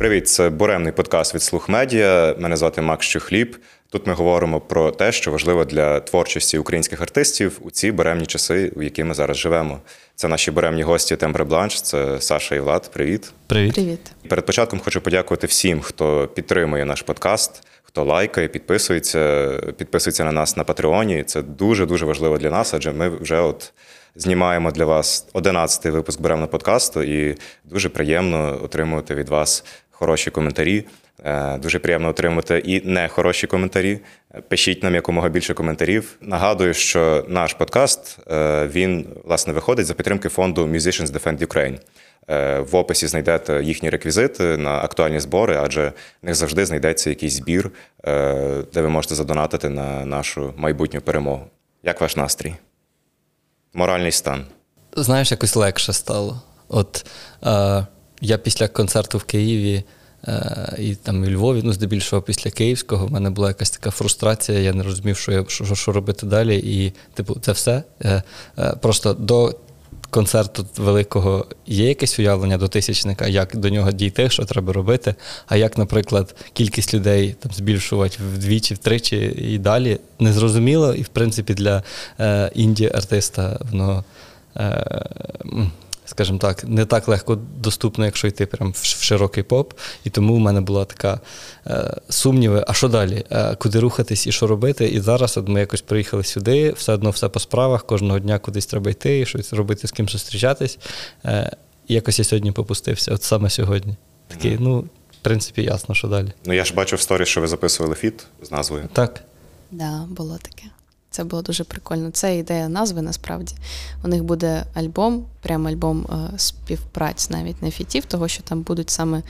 Привіт, це буремний подкаст від Слух Медіа. Мене звати Макс Чухліб. Тут ми говоримо про те, що важливо для творчості українських артистів у ці буремні часи, у які ми зараз живемо. Це наші буремні гості Тембре Бланш, це Саша і Влад. Привіт. Привіт. Привіт. Перед початком хочу подякувати всім, хто підтримує наш подкаст, хто лайкає, підписується, підписується на нас на Патреоні. Це дуже дуже важливо для нас, адже ми вже от знімаємо для вас 11-й випуск буремного подкасту, і дуже приємно отримувати від вас хороші коментарі. Е, Дуже приємно отримати і не хороші коментарі. Пишіть нам якомога більше коментарів. Нагадую, що наш подкаст е, він власне виходить за підтримки фонду Musicians Defend Ukraine. Е, В описі знайдете їхні реквізити на актуальні збори, адже в них завжди знайдеться якийсь збір, де ви можете задонатити на нашу майбутню перемогу. Як ваш настрій? Моральний стан. Знаєш, якось легше стало. От е, я після концерту в Києві е, і там і Львові, ну, здебільшого після Київського, в мене була якась така фрустрація, я не розумів, що я що, що робити далі. І, типу, це все. Е, е, просто до концерту великого є якесь уявлення до тисячника, як до нього дійти, що треба робити. А як, наприклад, кількість людей там збільшувати вдвічі, втричі і далі, незрозуміло, і в принципі для е, інді-артиста воно. Е, Скажімо так, не так легко доступно, якщо йти прям в широкий поп. І тому в мене була така е, сумніви, а що далі? Е, куди рухатись і що робити? І зараз от ми якось приїхали сюди, все одно все по справах, кожного дня кудись треба йти, і щось робити, з ким зустрічатись. Е, і якось я сьогодні попустився, от саме сьогодні. Такий, ну, в принципі, ясно, що далі. Ну я ж бачу в сторі, що ви записували фіт з назвою. Так. Да, було таке. Це було дуже прикольно. Це ідея назви насправді. У них буде альбом, прям альбом е, співпраць, навіть не фітів, того що там будуть саме.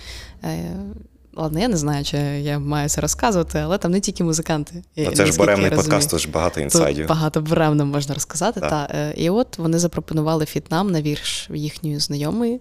Е, Ладно, я не знаю, чи я маю це розказувати, але там не тільки музиканти. Ну, це ж розумію. подкаст, тож багато Тут інсайдів. багато буремно можна розказати. Так. Та. Е, І от вони запропонували фіт нам на вірш їхньої знайомої.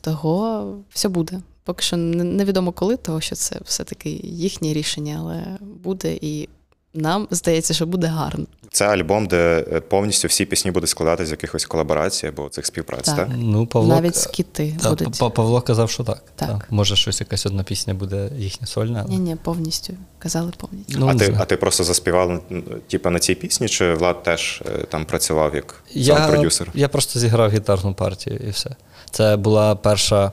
Того все буде. Поки що невідомо коли, того що це все-таки їхнє рішення, але буде і нам здається, що буде гарно. Це альбом, де е, повністю всі пісні будуть складатися з якихось колаборацій або цих співпраць, так? Так. Ну, Павло, Навіть скіти та, будуть. Павло казав, що так. Так. Та. Може, щось якась одна пісня буде їхня сольна. але- Ні, ні, повністю. Казали повністю. Ну, а, ти, знаю. а ти просто заспівав типу, на цій пісні, чи Влад теж е, там працював як Я, саунд-продюсер? я просто зіграв гітарну партію і все. Це була перша.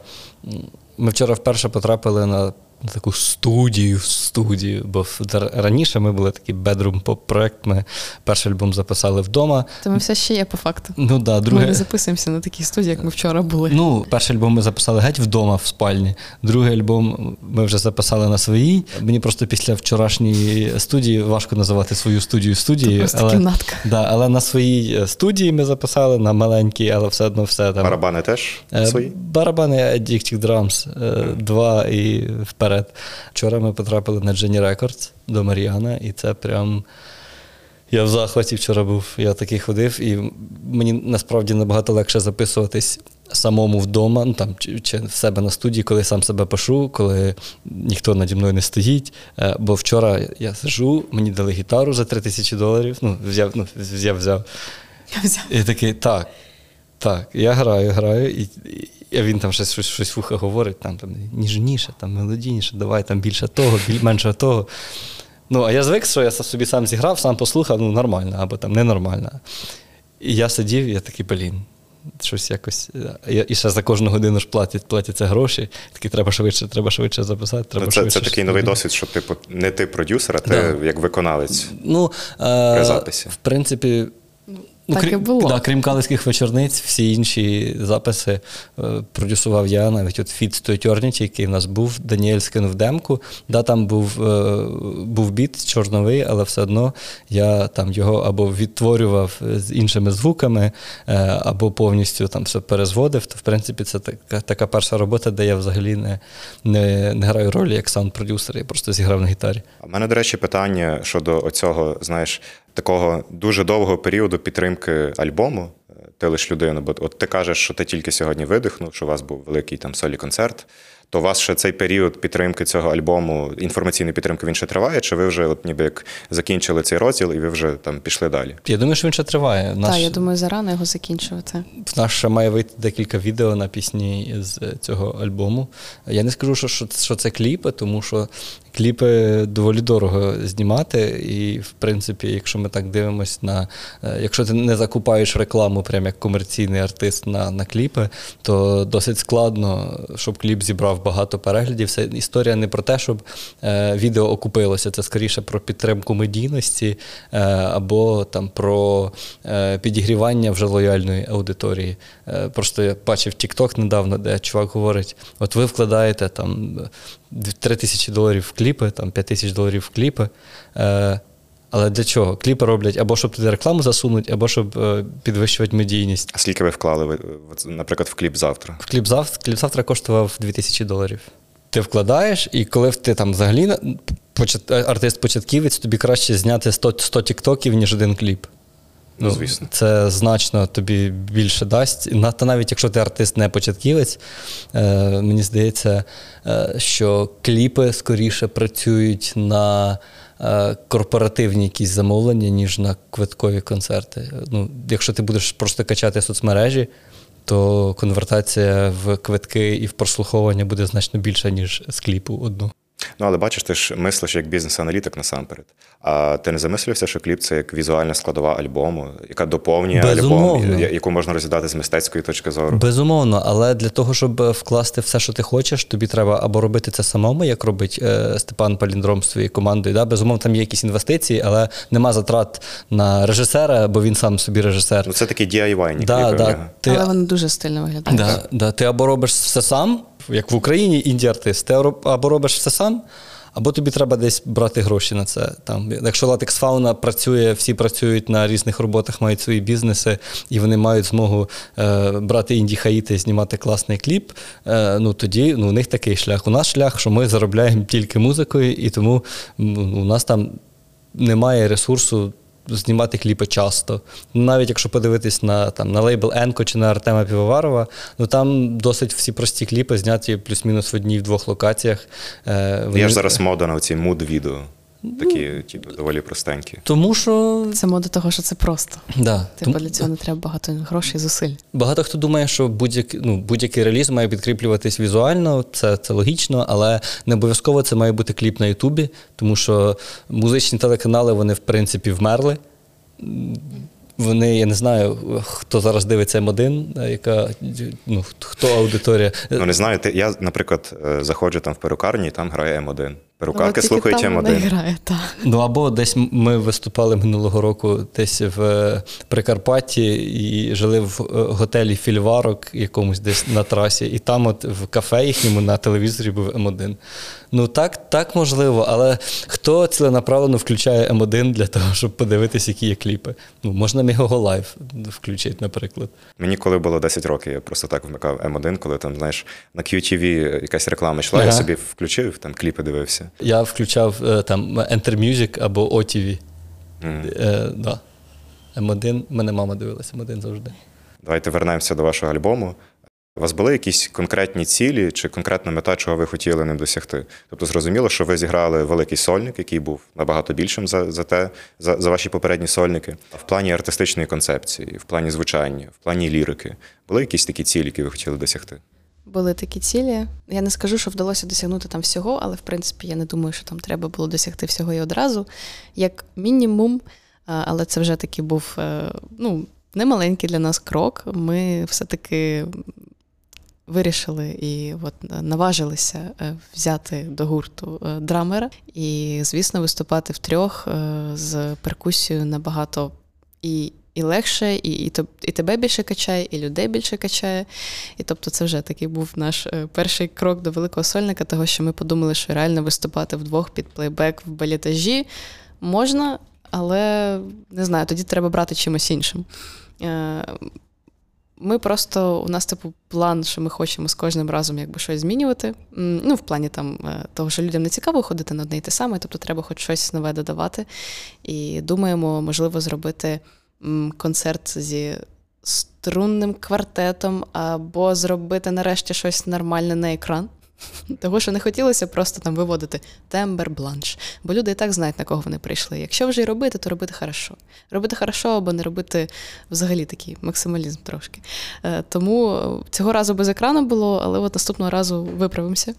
Ми вчора вперше потрапили на. На Таку студію, студію, бо раніше ми були такий bedroom поп проект. Ми перший альбом записали вдома. То ми все ще є по факту. Ну да, Ми не записуємося на такій студії, як ми вчора були. Ну, перший альбом ми записали геть вдома в спальні. Другий альбом ми вже записали на своїй. Мені просто після вчорашньої студії важко називати свою студію студією. просто кімнатка. Да, але на своїй е, студії ми записали на маленькій, але все одно все там. Барабани теж Е, свої? Барабани Addictive Drums 2 і вперед. Вчора ми потрапили на Jenny Records до Мар'яна, і це прям. Я в захваті вчора був, я такий ходив, і мені насправді набагато легше записуватись самому вдома, ну там чи, чи в себе на студії, коли сам себе пишу, коли ніхто наді мною не стоїть. Е, Бо вчора я сижу, мені дали гітару за 3 тисячі доларів. Ну, взяв, ну, взяв, взяв. Я взяв. І такий, так, так, я граю, граю, і, і він там щось, щось, щось в говорить, там, там ніжніше, там мелодійніше, давай там більше того, біль, менше того. Ну, а я звик, що я собі сам зіграв, сам послухав, ну нормально, або там ненормально. І я сидів, я такий, блін, щось якось. е, і ще за кожну годину ж платять, платяться гроші. Такий, треба швидше, треба швидше записати. Треба Ну, це, це такий новий досвід, що типу не ти продюсер, а ти Да. як виконавець. Ну, е, в принципі, ну, Так і крім, було. Да, крім калицьких вечорниць, всі інші записи е, продюсував я. Навіть от Fit to Eternity, який в нас був, Даніель скинув демку. Да, там був, е, був біт чорновий, але все одно я там його або відтворював з іншими звуками, е, або повністю там все перезводив. То, в принципі, це така, така перша робота, де я взагалі не, не, не граю ролі як саунд-продюсер, я просто зіграв на гітарі. А в мене, до речі, питання щодо оцього, знаєш, такого дуже довгого періоду підтримки альбому. Ти лиш людину, бо от ти кажеш, що ти тільки сьогодні видихнув, що у вас був великий там солі концерт. То у вас ще цей період підтримки цього альбому, інформаційної підтримки, він ще триває? Чи ви вже от ніби як закінчили цей розділ і ви вже там пішли далі? Я думаю, що він ще триває. Наш... Так, я думаю, зарано його закінчувати. В нас ще має вийти декілька відео на пісні з цього альбому. Я не скажу, що, що це кліпи, тому що кліпи доволі дорого знімати. І, в принципі, якщо ми так дивимося на е, якщо ти не закупаєш рекламу, прям як комерційний артист на на кліпи, то досить складно, щоб кліп зібрав багато переглядів. Це історія не про те, щоб е, відео окупилося. Це скоріше про підтримку медійності е, або там про е, підігрівання вже лояльної аудиторії. Просто я бачив TikTok недавно, де чувак говорить: от ви вкладаєте там 3 тисячі доларів в кліпи, там 5 тисяч доларів в кліпи. Е, але для чого? Кліпи роблять або щоб туди рекламу засунуть, або щоб е, підвищувати медійність. А скільки ви вклали, наприклад, в кліп завтра? В кліп завтра кліп завтра коштував 2000 доларів. Ти вкладаєш, і коли ти там взагалі артист-початківець, тобі краще зняти 100 100 тіктоків, ніж один кліп. Ну, звісно. Це значно тобі більше дасть. Та навіть якщо ти артист не початківець, е, мені здається, е, що кліпи скоріше працюють на е, корпоративні якісь замовлення, ніж на квиткові концерти. Ну, Якщо ти будеш просто качати соцмережі, то конвертація в квитки і в прослуховування буде значно більша, ніж з кліпу одну. Ну, але бачиш, ти ж мислиш як бізнес-аналітик насамперед. А ти не замислився, що кліп це як візуальна складова альбому, яка доповнює Безумовно. альбом, яку можна розглядати з мистецької точки зору? Безумовно, але для того, щоб вкласти все, що ти хочеш, тобі треба або робити це самому, як робить е, Степан Паліндром з своєю командою. Да? Безумовно, там є якісь інвестиції, але нема затрат на режисера, бо він сам собі режисер. Ну це такі DIY-ні да, кліпи. Да, ти... Але вони дуже стильно виглядають. Да, да, Ти або робиш все сам як в Україні інді-артист, ти або робиш все сам, або тобі треба десь брати гроші на це. Там, Якщо Latex Fauna працює, всі працюють на різних роботах, мають свої бізнеси, і вони мають змогу е, брати інді-хаїти, знімати класний кліп, е, ну тоді ну, у них такий шлях. У нас шлях, що ми заробляємо тільки музикою, і тому у нас там немає ресурсу знімати кліпи часто. Навіть якщо подивитись на там, на лейбл Енко чи на Артема Півоварова, ну там досить всі прості кліпи зняті плюс-мінус в одній в двох локаціях. Е, вони... Я ж зараз мода на ці муд-відео. Такі типу, доволі простенькі. Тому що це мода того, що це просто. Да. Типу Тому... для цього не треба багато грошей і зусиль. Багато хто думає, що будь-який ну, будь-який реліз має підкріплюватись візуально, це це логічно, але не обов'язково це має бути кліп на Ютубі, тому що музичні телеканали вони в принципі вмерли. Вони, я не знаю, хто зараз дивиться М1, яка ну, хто аудиторія. Ну, не знаю. Я, наприклад, е, заходжу там в перукарні, і там грає М1. Перукарки слухають М1. грає, так. Ну або десь ми виступали минулого року десь в е, Прикарпатті і жили в е, готелі Фільварок, якомусь десь на трасі, і там, от в кафе їхньому на телевізорі був М1. Ну так, так можливо, але хто ціленаправлено включає М1 для того, щоб подивитися, які є кліпи? Ну, можна Megogo Live включити, наприклад. Мені коли було 10 років, я просто так вмикав М1, коли там, знаєш, на QTV якась реклама йшла, ага. я собі включив, там кліпи дивився. Я включав е, там Enter Music або OTV. Mm. Е, да. М1, мене мама дивилася М1 завжди. Давайте вернемося до вашого альбому. У вас були якісь конкретні цілі чи конкретна мета, чого ви хотіли ним досягти? Тобто, зрозуміло, що ви зіграли великий сольник, який був набагато більшим за за те, за, за ваші попередні сольники. В плані артистичної концепції, в плані звучання, в плані лірики. Були якісь такі цілі, які ви хотіли досягти? Були такі цілі. Я не скажу, що вдалося досягнути там всього, але в принципі я не думаю, що там треба було досягти всього і одразу. Як мінімум, але це вже таки був е, ну, немаленький для нас крок. Ми все-таки вирішили і от наважилися е, взяти до гурту е, драмера і, звісно, виступати в трьох з перкусією набагато і і легше, і і, і тебе більше качає, і людей більше качає. І тобто, це вже такий був наш е, перший крок до великого сольника, того що ми подумали, що реально виступати вдвох під плейбек в балітажі можна, але не знаю, тоді треба брати чимось іншим. Е, ми просто у нас типу план, що ми хочемо з кожним разом якби щось змінювати. Ну, в плані там е, того, що людям не цікаво ходити на одне й те саме, тобто треба хоч щось нове додавати. І думаємо, можливо, зробити концерт зі струнним квартетом, або зробити нарешті щось нормальне на екран. Того, що не хотілося просто там виводити тембр, бланш. Бо люди і так знають, на кого вони прийшли. Якщо вже й робити, то робити хорошо. Робити хорошо або не робити взагалі такий максималізм трошки. Е, тому цього разу без екрану було, але от наступного разу виправимося.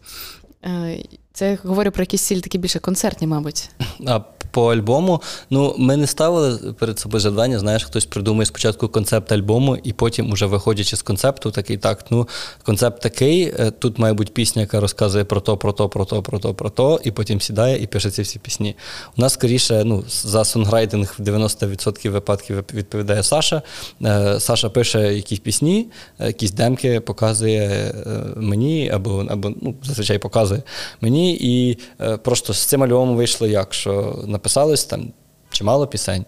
Е, це я говорю про якісь цілі такі більше концертні, мабуть. А по альбому, ну ми не ставили перед собою завдання. Знаєш, хтось придумає спочатку концепт альбому, і потім, уже виходячи з концепту, такий так. Ну, концепт такий. е, Тут має бути пісня, яка розказує про то, про то, про то, про то, про то, і потім сідає і пише ці всі пісні. У нас скоріше, ну, за сонграйтинг в 90% випадків відповідає Саша. Е, Саша пише якісь пісні, е, якісь демки, показує мені, або або ну, зазвичай показує мені. І просто з цим альбомом вийшло як, що написалось там чимало пісень.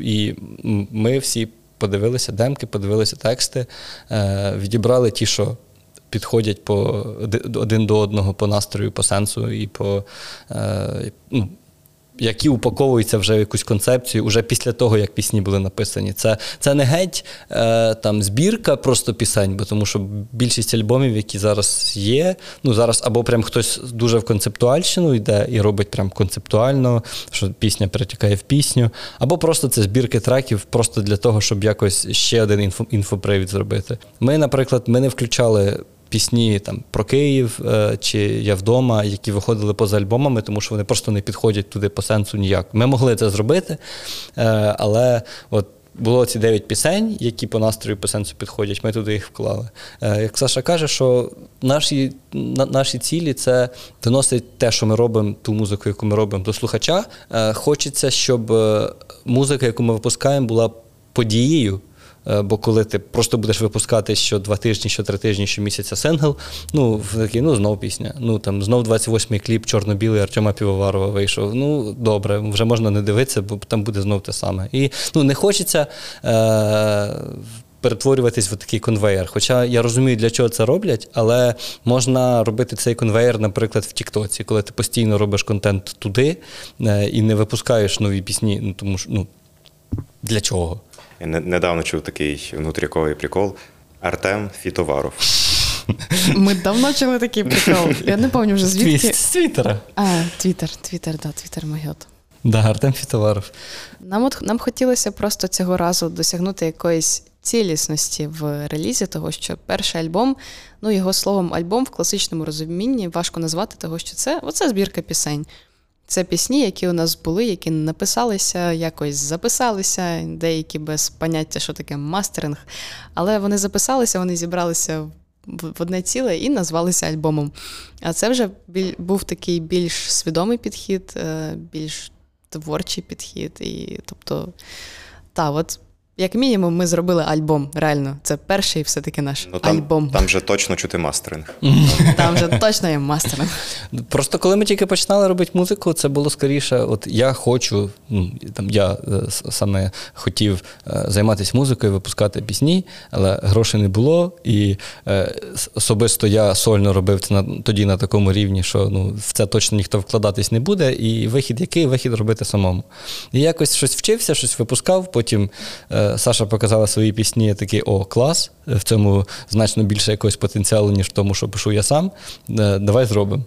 І ми всі подивилися демки, подивилися тексти, е, відібрали ті, що підходять по один до одного по настрою, по сенсу і по. Е, ну, які упаковуються вже в якусь концепцію, уже після того, як пісні були написані. Це, це не геть е, там збірка просто пісень, бо тому що більшість альбомів, які зараз є, ну зараз або прям хтось дуже в концептуальщину йде і робить прям концептуально, що пісня перетікає в пісню, або просто це збірки треків, просто для того, щоб якось ще один інфо, інфопривід зробити. Ми, наприклад, ми не включали пісні там про Київ е, чи Я вдома, які виходили поза альбомами, тому що вони просто не підходять туди по сенсу ніяк. Ми могли це зробити, е, але от. Було ці дев'ять пісень, які по настрою по сенсу підходять, ми туди їх вклали. Е, Як Саша каже, що наші, на- наші цілі це доносить те, що ми робимо, ту музику, яку ми робимо до слухача. Хочеться, щоб музика, яку ми випускаємо, була подією. Е, Бо коли ти просто будеш випускати що два тижні, що три тижні, що місяця сингл, ну такий, ну знов пісня. Ну там знов 28-й кліп чорно-білий Артема Півоварова вийшов. Ну добре, вже можна не дивитися, бо там буде знов те саме. І ну не хочеться. Е- Перетворюватись в такий конвейер. Хоча я розумію, для чого це роблять, але можна робити цей конвейер, наприклад, в Тіктоці, коли ти постійно робиш контент туди е, і не випускаєш нові пісні. Ну тому що ну для чого? Я недавно чув такий внутріковий прикол. Артем Фітоваров. Ми давно чули такий прикол. Я не пам'ятаю вже звідки. З Твіттера. А, Твіттер, Твіттер, да, Твіттер Магіот. Да, Артем Фітоваров. Нам от нам хотілося просто цього разу досягнути якоїсь цілісності в релізі, того що перший альбом, ну його словом, альбом в класичному розумінні важко назвати, того що це оце збірка пісень. Це пісні, які у нас були, які написалися, якось записалися, деякі без поняття, що таке мастеринг. Але вони записалися, вони зібралися в одне ціле і назвалися альбомом. А це вже був такий більш свідомий підхід, е, більш творчий підхід. І, тобто, та, от, як мінімум, ми зробили альбом. Реально, це перший все-таки наш Ну, там, альбом. там вже точно чути мастеринг. Там вже точно є мастеринг. Просто коли ми тільки починали робити музику, це було скоріше, от я хочу, ну там я е, саме хотів е, займатися музикою, випускати пісні, але грошей не було. І е, особисто я сольно робив це на тоді на такому рівні, що ну в це точно ніхто вкладатись не буде. І вихід який вихід робити самому. І якось щось вчився, щось випускав. Потім Саша показала свої пісні. Я такий о, клас. В цьому значно більше якогось потенціалу, ніж в тому, що пишу я сам. Е, Давай зробимо.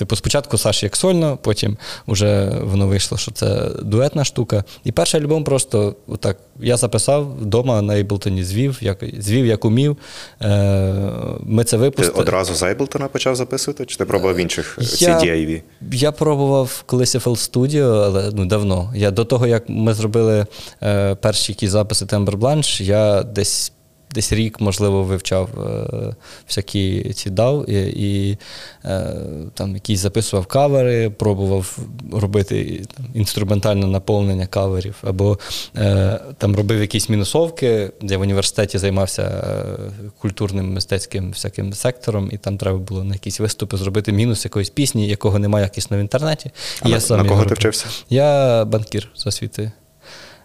Типу, спочатку Саші як сольно, потім вже воно вийшло, що це дуетна штука. І перший альбом просто отак. Я записав вдома на Ейблтоні, звів, як, звів, як умів. Е, Ми це Ти одразу з Ableton почав записувати, чи ти пробував в інших е, Я- CDIV? Я пробував колись FL Studio, але ну, давно. Я до того, як ми зробили е, перші якісь записи Timber Blanche, я десь. Десь рік, можливо, вивчав е, всякі ці DAW і, і е, там якісь записував кавери, пробував робити там, інструментальне наповнення каверів, або е, там робив якісь мінусовки, де в університеті займався е, культурним мистецьким всяким сектором, і там треба було на якісь виступи зробити мінус якоїсь пісні, якого немає якісно в інтернеті. А І на, я сам на кого ти вчився? Я банкір за освітою.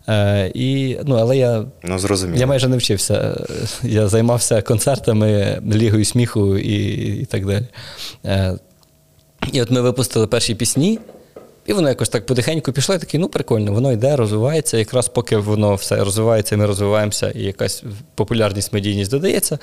Е, і, ну, але я, Ну, зрозуміло. я майже не вчився. Е, Я займався концертами, лігою сміху і, і так далі. Е, і от ми випустили перші пісні, і воно якось так потихеньку пішло, я такий, ну прикольно, воно йде, розвивається. Якраз поки воно все розвивається, ми розвиваємося, і якась популярність, медійність додається,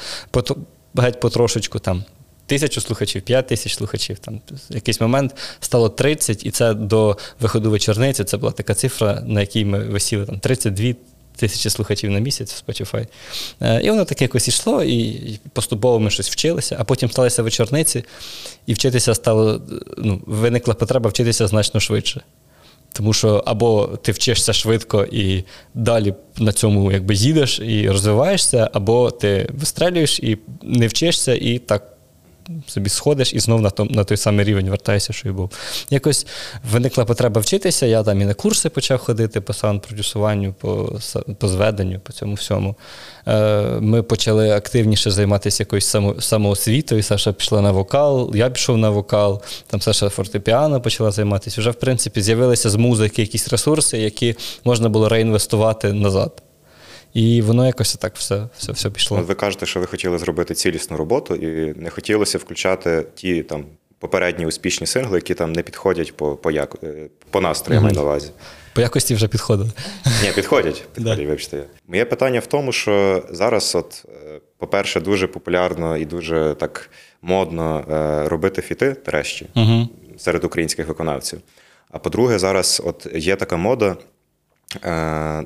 геть потрошечку там. Тисячу слухачів, п'ять тисяч слухачів. Там в якийсь момент стало 30, і це до виходу вечорниці. Це була така цифра, на якій ми висіли там 32 тисячі слухачів на місяць в Spotify. Е, І воно таке якось йшло, і поступово ми щось вчилися, а потім сталися вечорниці, і вчитися стало, ну, виникла потреба вчитися значно швидше. Тому що або ти вчишся швидко і далі на цьому якби їдеш і розвиваєшся, або ти вистрелюєш і не вчишся, і так собі сходиш і знов на том, на той самий рівень вертаєшся, що і був. Якось виникла потреба вчитися. Я там і на курси почав ходити по саунд-продюсуванню, по, по зведенню, по цьому всьому. Е, Ми почали активніше займатися якоюсь само, самоосвітою. Саша пішла на вокал, я пішов на вокал, там Саша фортепіано почала займатися. Вже, в принципі, з'явилися з музики якісь ресурси, які можна було реінвестувати назад. І воно якось так все все, все пішло. Ви кажете, що ви хотіли зробити цілісну роботу, і не хотілося включати ті там попередні успішні сингли, які там не підходять по по, як, по настрою, маю на увазі. По якості вже підходили. Ні, підходять. підходять вибачте. Моє питання в тому, що зараз, от, по-перше, дуже популярно і дуже так модно робити фіти трещі угу. серед українських виконавців. А по-друге, зараз от є така мода.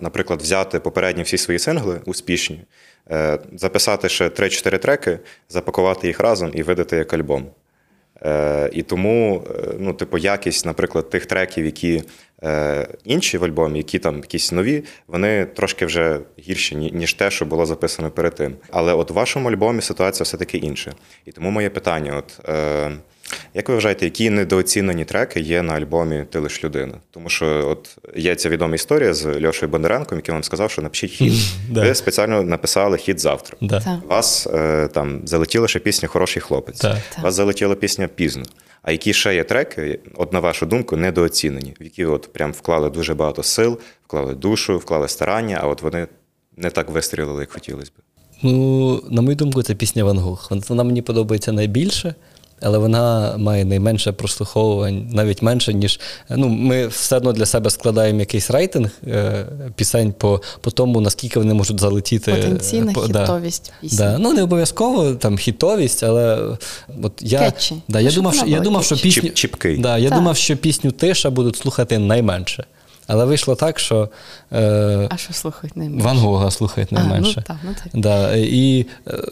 Наприклад, взяти попередні всі свої сингли успішні, записати ще 3-4 треки, запакувати їх разом і видати як альбом. І тому, ну, типу, якість, наприклад, тих треків, які інші в альбомі, які там якісь нові, вони трошки вже гірші, ніж те, що було записано перед тим. Але от в вашому альбомі ситуація все-таки інша. І тому моє питання: от. Як ви вважаєте, які недооцінені треки є на альбомі Ти лиш людина? Тому що от є ця відома історія з Льошею Бондаренком, який вам сказав, що напишіть хіт. Ви спеціально написали хіт завтра. У вас там залетіла ще пісня Хороший хлопець. У вас залетіла пісня пізно. А які ще є треки, от на вашу думку, недооцінені, в які от прям вклали дуже багато сил, вклали душу, вклали старання, а от вони не так вистрілили, як хотілося б. Ну, на мою думку, це пісня Ван Гог. Вона мені подобається найбільше але вона має найменше прослуховувань, навіть менше, ніж. Ну, Ми все одно для себе складаємо якийсь рейтинг е, пісень по по тому, наскільки вони можуть залетіти. Потенційна по, хітовість да, пісні. Да. Ну, не обов'язково там хітовість, але от я Кетчі. Да, я, думав, що, я думав, що пісню. Чіп, да, я думав, що пісню Тиша будуть слухати найменше. Але вийшло так, що. Е, а що слухають найменше? Ван Гога слухають найменше. А, ну, так, ну, так. Да, і, е,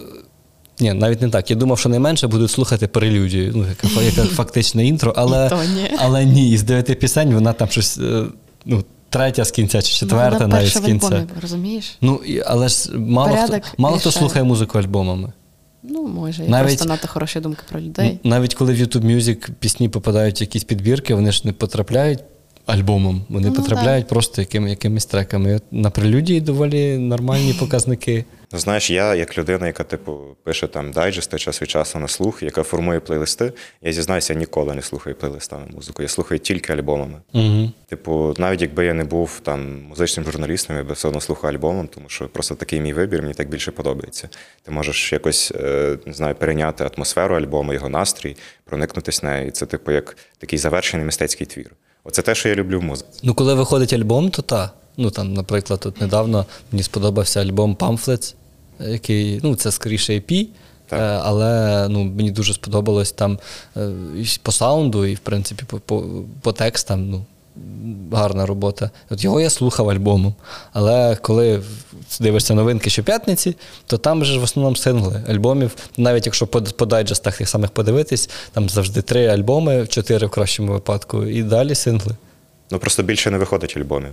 ні, навіть не так. Я думав, що найменше будуть слухати прелюдію, ну, яка, яка фактичне інтро, але ні. але ні, із дев'яти пісень вона там щось. е, ну, Третя з кінця чи четверта ну, навіть з кінця. Альбомі, розумієш? Ну, але ж мало хто мало хто слухає музику альбомами. Ну, може, навіть, просто надто хороші думки про людей. Навіть коли в YouTube Music пісні попадають в якісь підбірки, вони ж не потрапляють альбомом, вони ну, потрапляють так. просто яким, якимись треками. На прелюдії доволі нормальні показники. Ну, знаєш, я як людина, яка типу пише там дайджести час від часу на слух, яка формує плейлисти, я зізнаюся, я ніколи не слухаю плейлистами музику. Я слухаю тільки альбомами. Угу. Типу, навіть якби я не був там музичним журналістом, я би все одно слухав альбомом, тому що просто такий мій вибір, мені так більше подобається. Ти можеш якось е, не знаю, перейняти атмосферу альбому, його настрій, проникнутися нею. І це, типу, як такий завершений мистецький твір. Оце те, що я люблю в музиці. Ну, коли виходить альбом, то так. Ну там, наприклад, тут недавно мені сподобався альбом Памфлет, який, ну, це скоріше EP, так. Е, але ну, мені дуже сподобалось там е, і по саунду, і в принципі по, по, по текстам. ну, Гарна робота. От Його я слухав альбомом. Але коли дивишся новинки щоп'ятниці, то там же в основному сингли альбомів. Навіть якщо по, по дайджестах тих самих подивитись, там завжди три альбоми, чотири в кращому випадку, і далі сингли. Ну просто більше не виходить альбомів.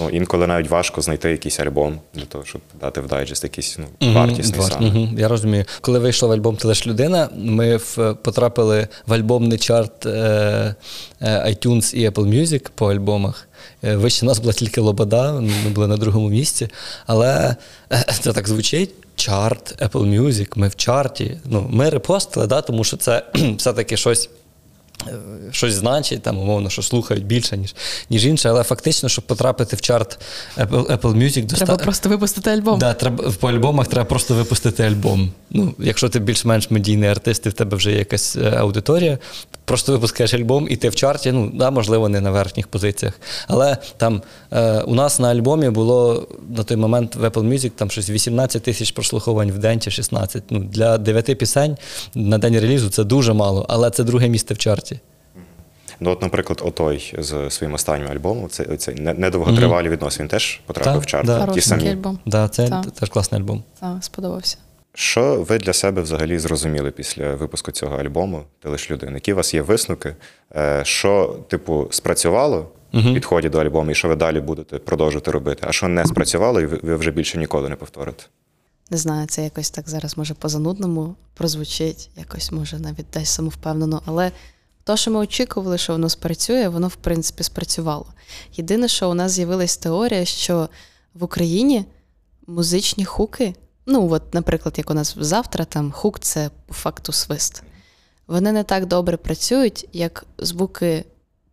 Ну, інколи навіть важко знайти якийсь альбом для того, щоб дати в дайджест якийсь ну, mm-hmm, вартісний mm-hmm, саме. Mm-hmm, я розумію. Коли вийшов альбом Ти лиш людина, ми в, потрапили в альбомний чарт е, е, iTunes і Apple Music по альбомах. Е, вище нас була тільки Лобода, ми були на другому місці. Але е, це так звучить. Чарт, Apple Music, ми в чарті. Ну, Ми репостили, да, тому що це все-таки щось щось значить, там, умовно, що слухають більше, ніж ніж інше, але фактично, щоб потрапити в чарт Apple Apple Music, доста... Треба просто випустити альбом. Да, треба, По альбомах треба просто випустити альбом. Ну, Якщо ти більш-менш медійний артист, і в тебе вже є якась е, аудиторія, просто випускаєш альбом, і ти в чарті, ну, да, можливо, не на верхніх позиціях. Але там е, у нас на альбомі було на той момент в Apple Music там щось 18 тисяч прослуховувань в день чи 16. Ну, Для 9 пісень на день релізу це дуже мало, але це друге місце в чарті. Ну, от, наприклад, отой з своїм останнім альбомом, це цей недовготривалі відносини, він теж потрапив Так, в чарт. да. Ті самі. альбом. Да, це Так. теж класний альбом. Так, сподобався. Що ви для себе взагалі зрозуміли після випуску цього альбому? Ти лиш людина? Які у вас є висновки? Е, Що, типу, спрацювало в підході до альбому, і що ви далі будете продовжувати робити? А що не спрацювало, і ви- вже більше ніколи не повторите? Не знаю, це якось так зараз може по-занудному прозвучить, якось може навіть дасть самовпевнено, але то, що ми очікували, що воно спрацює, воно в принципі спрацювало. Єдине, що у нас з'явилась теорія, що в Україні музичні хуки, ну от, наприклад, як у нас завтра, там хук це по факту свист. Вони не так добре працюють, як звуки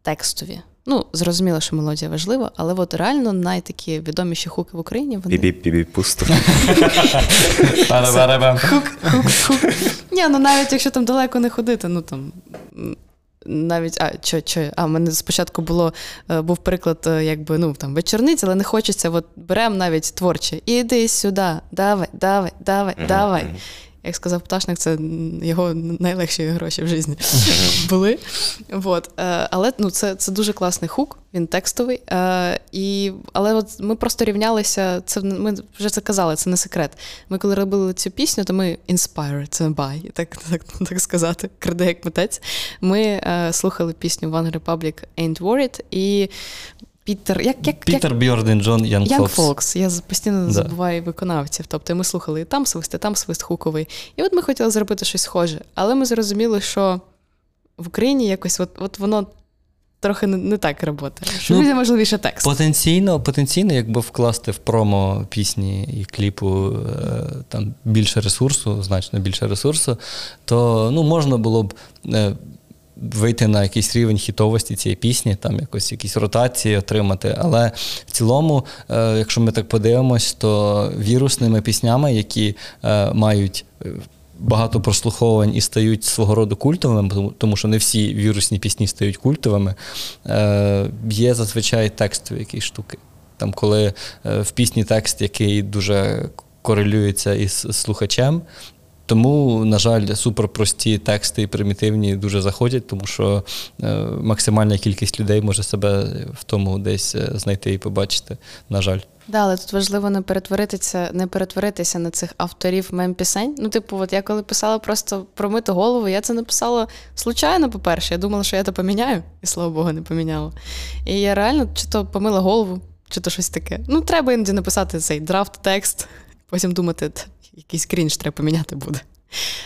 текстові. Ну, зрозуміло, що мелодія важлива, але от реально найтакі відоміші хуки в Україні вони бібі, пусто. Ні, ну навіть якщо там далеко не ходити, ну там. Навіть, а, чо, чо, а, мене спочатку було, е, був приклад, е, якби, ну, там, вечорниць, але не хочеться, от беремо навіть творче. Іди сюди, давай, давай, давай, давай. Як сказав пташник, це його найлегші гроші в житті були. Вот. Е, Але ну, це, це дуже класний хук, він текстовий. Е, І, але от ми просто рівнялися, це ми вже це казали, це не секрет. Ми коли робили цю пісню, то ми inspired, це by, так, так, так сказати, краде як митець. Ми е, слухали пісню One Republic Ain't Worried і Пітер, як, як, як, Peter Bjorn and, John Young Folks. Folks. Я постійно Да. забуваю виконавців. Тобто ми слухали і там свист, і там свист хуковий. І от ми хотіли зробити щось схоже. Але ми зрозуміли, що в Україні якось от, от воно трохи не, не так працює. Що Ну, людям важливіше текст. Потенційно, потенційно, якби вкласти в промо пісні і кліпу е, там більше ресурсу, значно більше ресурсу, то ну, можна було б е, вийти на якийсь рівень хітовості цієї пісні, там якось якісь ротації отримати. Але в цілому, е, якщо ми так подивимось, то вірусними піснями, які е, мають. е, Багато прослуховувань і стають свого роду культовими, тому- що не всі вірусні пісні стають культовими. Е, є зазвичай текстові якісь штуки. Там, коли в пісні текст, який дуже корелюється із слухачем. Тому, на жаль, суперпрості тексти і примітивні дуже заходять, тому що е, максимальна кількість людей може себе в тому десь е, знайти і побачити. На жаль. Да, але тут важливо не перетворитися, не перетворитися на цих авторів мем-пісень. Ну, типу, от я коли писала просто про миту голову, я це написала случайно, по-перше. Я думала, що я то поміняю, і слава Богу, не поміняла. І я реально чи то помила голову, чи то щось таке. Ну, треба іноді написати цей драфт-текст, потім думати, «Та, якийсь крінж треба поміняти буде.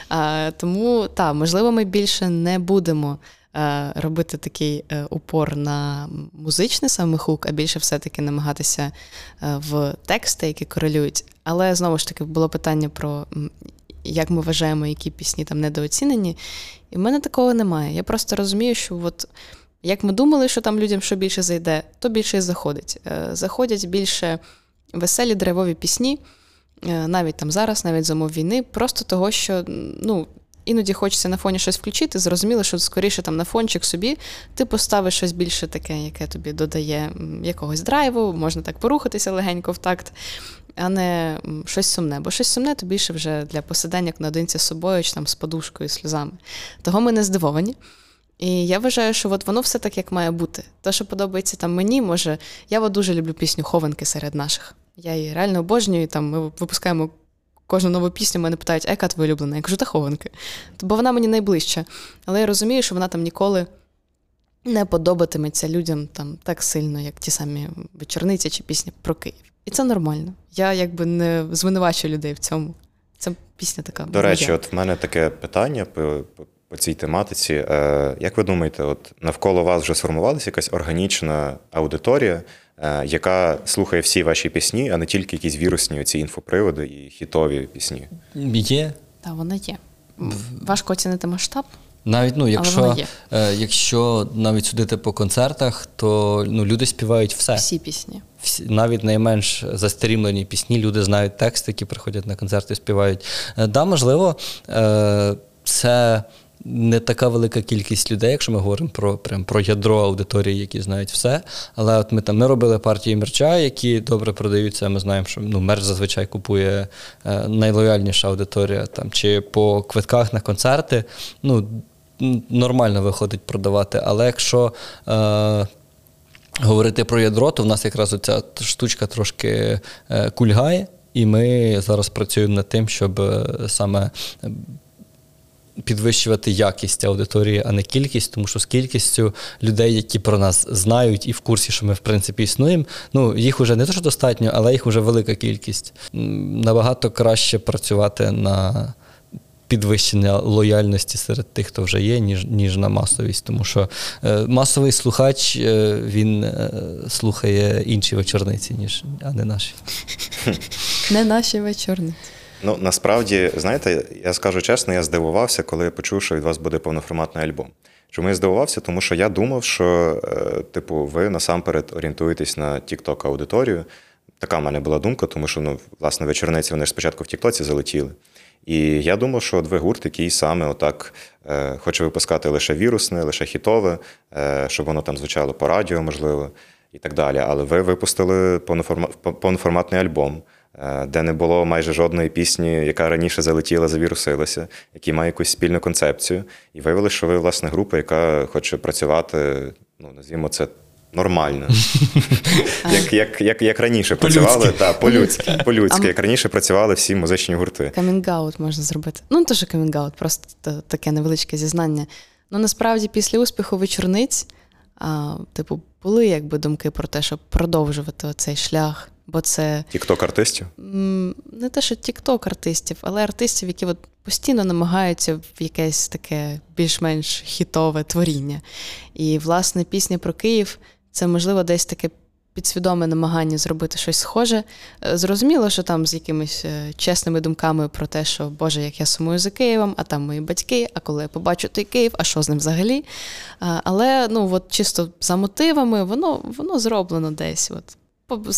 А, тому, так, можливо, ми більше не будемо е, робити такий е, упор на музичний саме хук, а більше все-таки намагатися е, в тексти, які корелюють. Але знову ж таки було питання про як ми вважаємо, які пісні там недооцінені. І в мене такого немає. Я просто розумію, що от як ми думали, що там людям що більше зайде, то більше і заходить. Заходять більше веселі драйвові пісні, навіть там зараз, навіть за умов війни, просто того, що ну. Іноді хочеться на фоні щось включити, зрозуміло, що скоріше там на фончик собі ти поставиш щось більше таке, яке тобі додає якогось драйву, можна так порухатися легенько в такт, а не щось сумне. Бо щось сумне то більше вже для посидення наодинці з собою, чи там з подушкою, сльозами. Того ми не здивовані. І я вважаю, що от воно все так, як має бути. Те, що подобається там мені, може, я от дуже люблю пісню Хованки серед наших. Я її реально обожнюю. Там ми випускаємо кожну нову пісню, мене питають, а яка твоя улюблена? Я кажу, та хованки. Бо вона мені найближча. Але я розумію, що вона там ніколи не подобатиметься людям там так сильно, як ті самі вечорниці чи пісня про Київ. І це нормально. Я якби не звинувачую людей в цьому. Це пісня така. До речі, от в мене таке питання по, по, по цій тематиці. Е, як ви думаєте, от навколо вас вже сформувалася якась органічна аудиторія, яка слухає всі ваші пісні, а не тільки якісь вірусні оці інфоприводи і хітові пісні? Є. Та вона є. Важко оцінити масштаб. Навіть ну, якщо, е, якщо навіть судити по концертах, то ну, люди співають все. Всі пісні. Всі, навіть найменш застарімлені пісні, люди знають тексти, які приходять на концерти, співають. Е, да, можливо, е, це не така велика кількість людей, якщо ми говоримо про прям про ядро аудиторії, які знають все. Але от ми там ми робили партії мерча, які добре продаються. Ми знаємо, що ну, мерч зазвичай купує е, найлояльніша аудиторія. Там, Чи по квитках на концерти. ну, Нормально виходить продавати, але якщо е, говорити про ядро, то в нас якраз оця штучка трошки е, кульгає, і ми зараз працюємо над тим, щоб е, саме підвищувати якість аудиторії, а не кількість, тому що з кількістю людей, які про нас знають і в курсі, що ми в принципі існуємо, ну їх вже не то, що достатньо, але їх вже велика кількість. Набагато краще працювати на підвищення лояльності серед тих, хто вже є, ніж, ніж на масовість. Тому що е, масовий слухач е, він е, слухає інші вечорниці, ніж, а не наші. Не наші вечорниці. Ну, насправді, знаєте, я скажу чесно, я здивувався, коли я почув, що від вас буде повноформатний альбом. Чому я здивувався? Тому що я думав, що, е, типу, ви насамперед орієнтуєтесь на TikTok аудиторію. Така в мене була думка, тому що, ну, власне, вечорниці вони ж спочатку в Тіктоці залетіли. І я думав, що ви гурт, який саме отак е, хоче випускати лише вірусне, лише хітове, е, щоб воно там звучало по радіо, можливо, і так далі. Але ви випустили повноформатний альбом, де не було майже жодної пісні, яка раніше залетіла, завірусилася, який має якусь спільну концепцію. І виявилося, що ви, власне, група, яка хоче працювати, ну, назвімо це. Нормально, як, як, як, як раніше працювали, та, по-людськи, по-людськи, як раніше працювали всі музичні гурти. Камінгаут можна зробити. Ну, не то, що камінгаут, просто таке невеличке зізнання. Ну, насправді, після успіху вечорниць, а, типу, були якби думки про те, щоб продовжувати цей шлях, бо це Тікток артистів. не те, що тікток артистів, але артистів, які от постійно намагаються в якесь таке більш-менш хітове творіння. І, власне, пісня про Київ це, можливо, десь таке підсвідоме намагання зробити щось схоже. Е, Зрозуміло, що там з якимись е, чесними думками про те, що Боже, як я сумую за Києвом, а там мої батьки, а коли я побачу той Київ, а що з ним взагалі? Але ну, от чисто за мотивами, воно, воно зроблено десь. От.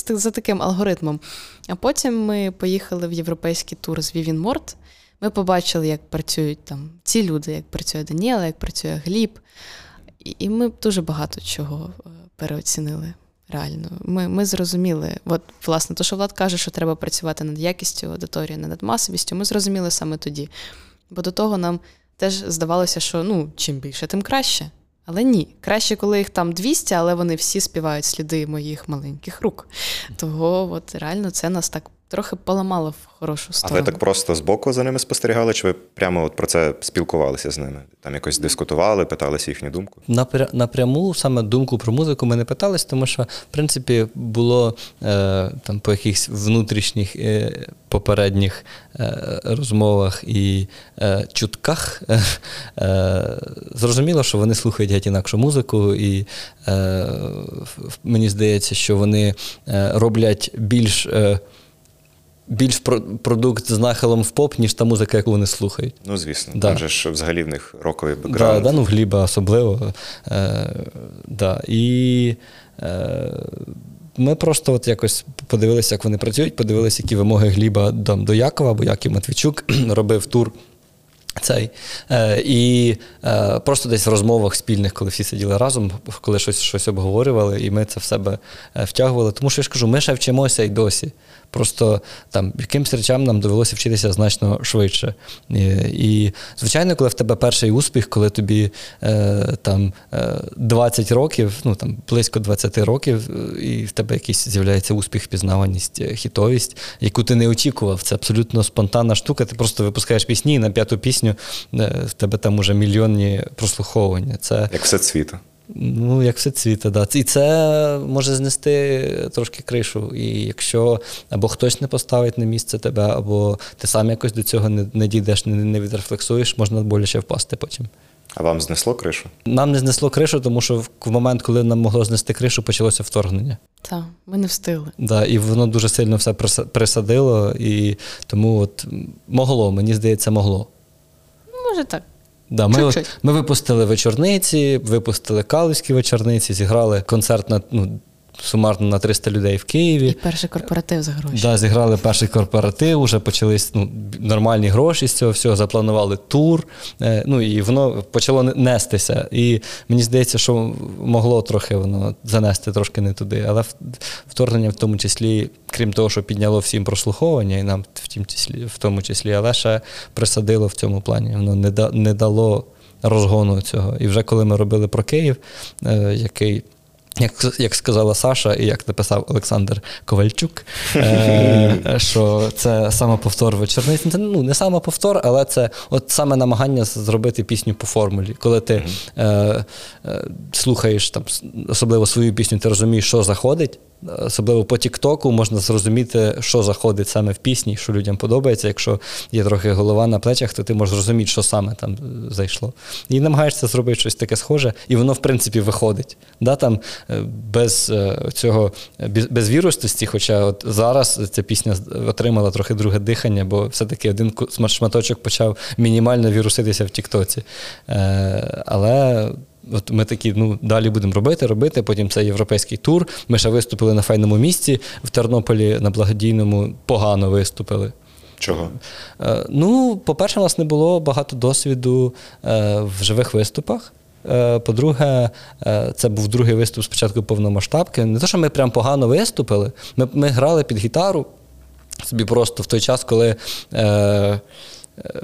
За таким алгоритмом. А потім ми поїхали в європейський тур з Вівін Морт. Ми побачили, як працюють там ці люди, як працює Даніела, як працює Гліб. І, і ми дуже багато чого е, переоцінили. Реально, ми, ми зрозуміли, от власне, то, що Влад каже, що треба працювати над якістю аудиторії, не над масовістю, ми зрозуміли саме тоді. Бо до того нам теж здавалося, що ну, чим більше, тим краще. Але ні, краще, коли їх там 200, але вони всі співають сліди моїх маленьких рук. Того от реально це нас так трохи поламало в хорошу А ви так просто збоку за ними спостерігали, чи ви прямо от про це спілкувалися з ними? Там якось дискутували, питалися їхню думку? Напря- напряму саме думку про музику ми не питались, тому що, в принципі, було е, там по якихось внутрішніх е, попередніх е, розмовах і е, чутках е, е, зрозуміло, що вони слухають геть інакшу музику, і е, мені здається, що вони е, роблять більш. Більш продукт з нахилом в поп, ніж та музика, яку вони слухають. Ну, звісно, Да. там же ж взагалі в них роковий Да, бекграунд. да, ну, в Гліба особливо. Е, да. І е, ми просто от якось подивилися, як вони працюють, подивилися, які вимоги Гліба там, до Якова, бо Яків Матвійчук робив тур. Цей. Е, і е, просто десь в розмовах спільних, коли всі сиділи разом, коли щось, щось обговорювали, і ми це в себе е, втягували. Тому що я ж кажу, ми ще вчимося і досі. Просто там якимсь речам нам довелося вчитися значно швидше. І, і звичайно, коли в тебе перший успіх, коли тобі е, там е, 20 років, ну там близько 20 років, е, і в тебе якийсь з'являється успіх, впізнаваність, е, хітовість, яку ти не очікував. Це абсолютно спонтанна штука. Ти просто випускаєш пісні, і на п'яту пісню е, в тебе там уже мільйонні прослуховування. Це Як все цвіта. Ну, як все цвіте, да. І це може знести трошки кришу. І якщо або хтось не поставить на місце тебе, або ти сам якось до цього не, не дійдеш, не, не відрефлексуєш, можна боляче впасти потім. А вам знесло кришу? Нам не знесло кришу, тому що в в момент, коли нам могло знести кришу, почалося вторгнення. Так, ми не встигли. Да, і воно дуже сильно все присадило, і тому от могло, мені здається, могло. Ну, Може так. Да, ми, Чуть-чуть. ми випустили вечорниці, випустили калузькі вечорниці, зіграли концерт на ну, сумарно на 300 людей в Києві. І перший корпоратив за гроші. Да, зіграли перший корпоратив, вже почались ну, нормальні гроші з цього всього, запланували тур. Е, ну і воно почало нестися. І мені здається, що могло трохи воно занести трошки не туди. Але вторгнення в тому числі, крім того, що підняло всім прослуховування, і нам в тім числі, в тому числі, але ще присадило в цьому плані. Воно не, да, не дало розгону цього. І вже коли ми робили про Київ, е, який. Як, як сказала Саша, і як написав Олександр Ковальчук, е, що це самоповтор вечорниць. Це ну, не самоповтор, але це от саме намагання зробити пісню по формулі. Коли ти е, е, слухаєш там, особливо свою пісню, ти розумієш, що заходить. Особливо по Тіктоку можна зрозуміти, що заходить саме в пісні, що людям подобається. Якщо є трохи голова на плечах, то ти можеш зрозуміти, що саме там зайшло. І намагаєшся зробити щось таке схоже, і воно, в принципі, виходить. Да, там, е, без е, цього без вірустості, хоча от зараз ця пісня отримала трохи друге дихання, бо все-таки один шматочок почав мінімально віруситися в Тіктоці. Е, але От ми такі, ну далі будемо робити, робити. Потім це європейський тур. Ми ще виступили на файному місці в Тернополі на благодійному погано виступили. Чого? Е, ну, по-перше, у нас не було багато досвіду е, в живих виступах. Е, По-друге, це був другий виступ спочатку повномасштабки. Не те, що ми прям погано виступили. Ми, ми грали під гітару собі просто в той час, коли. Е,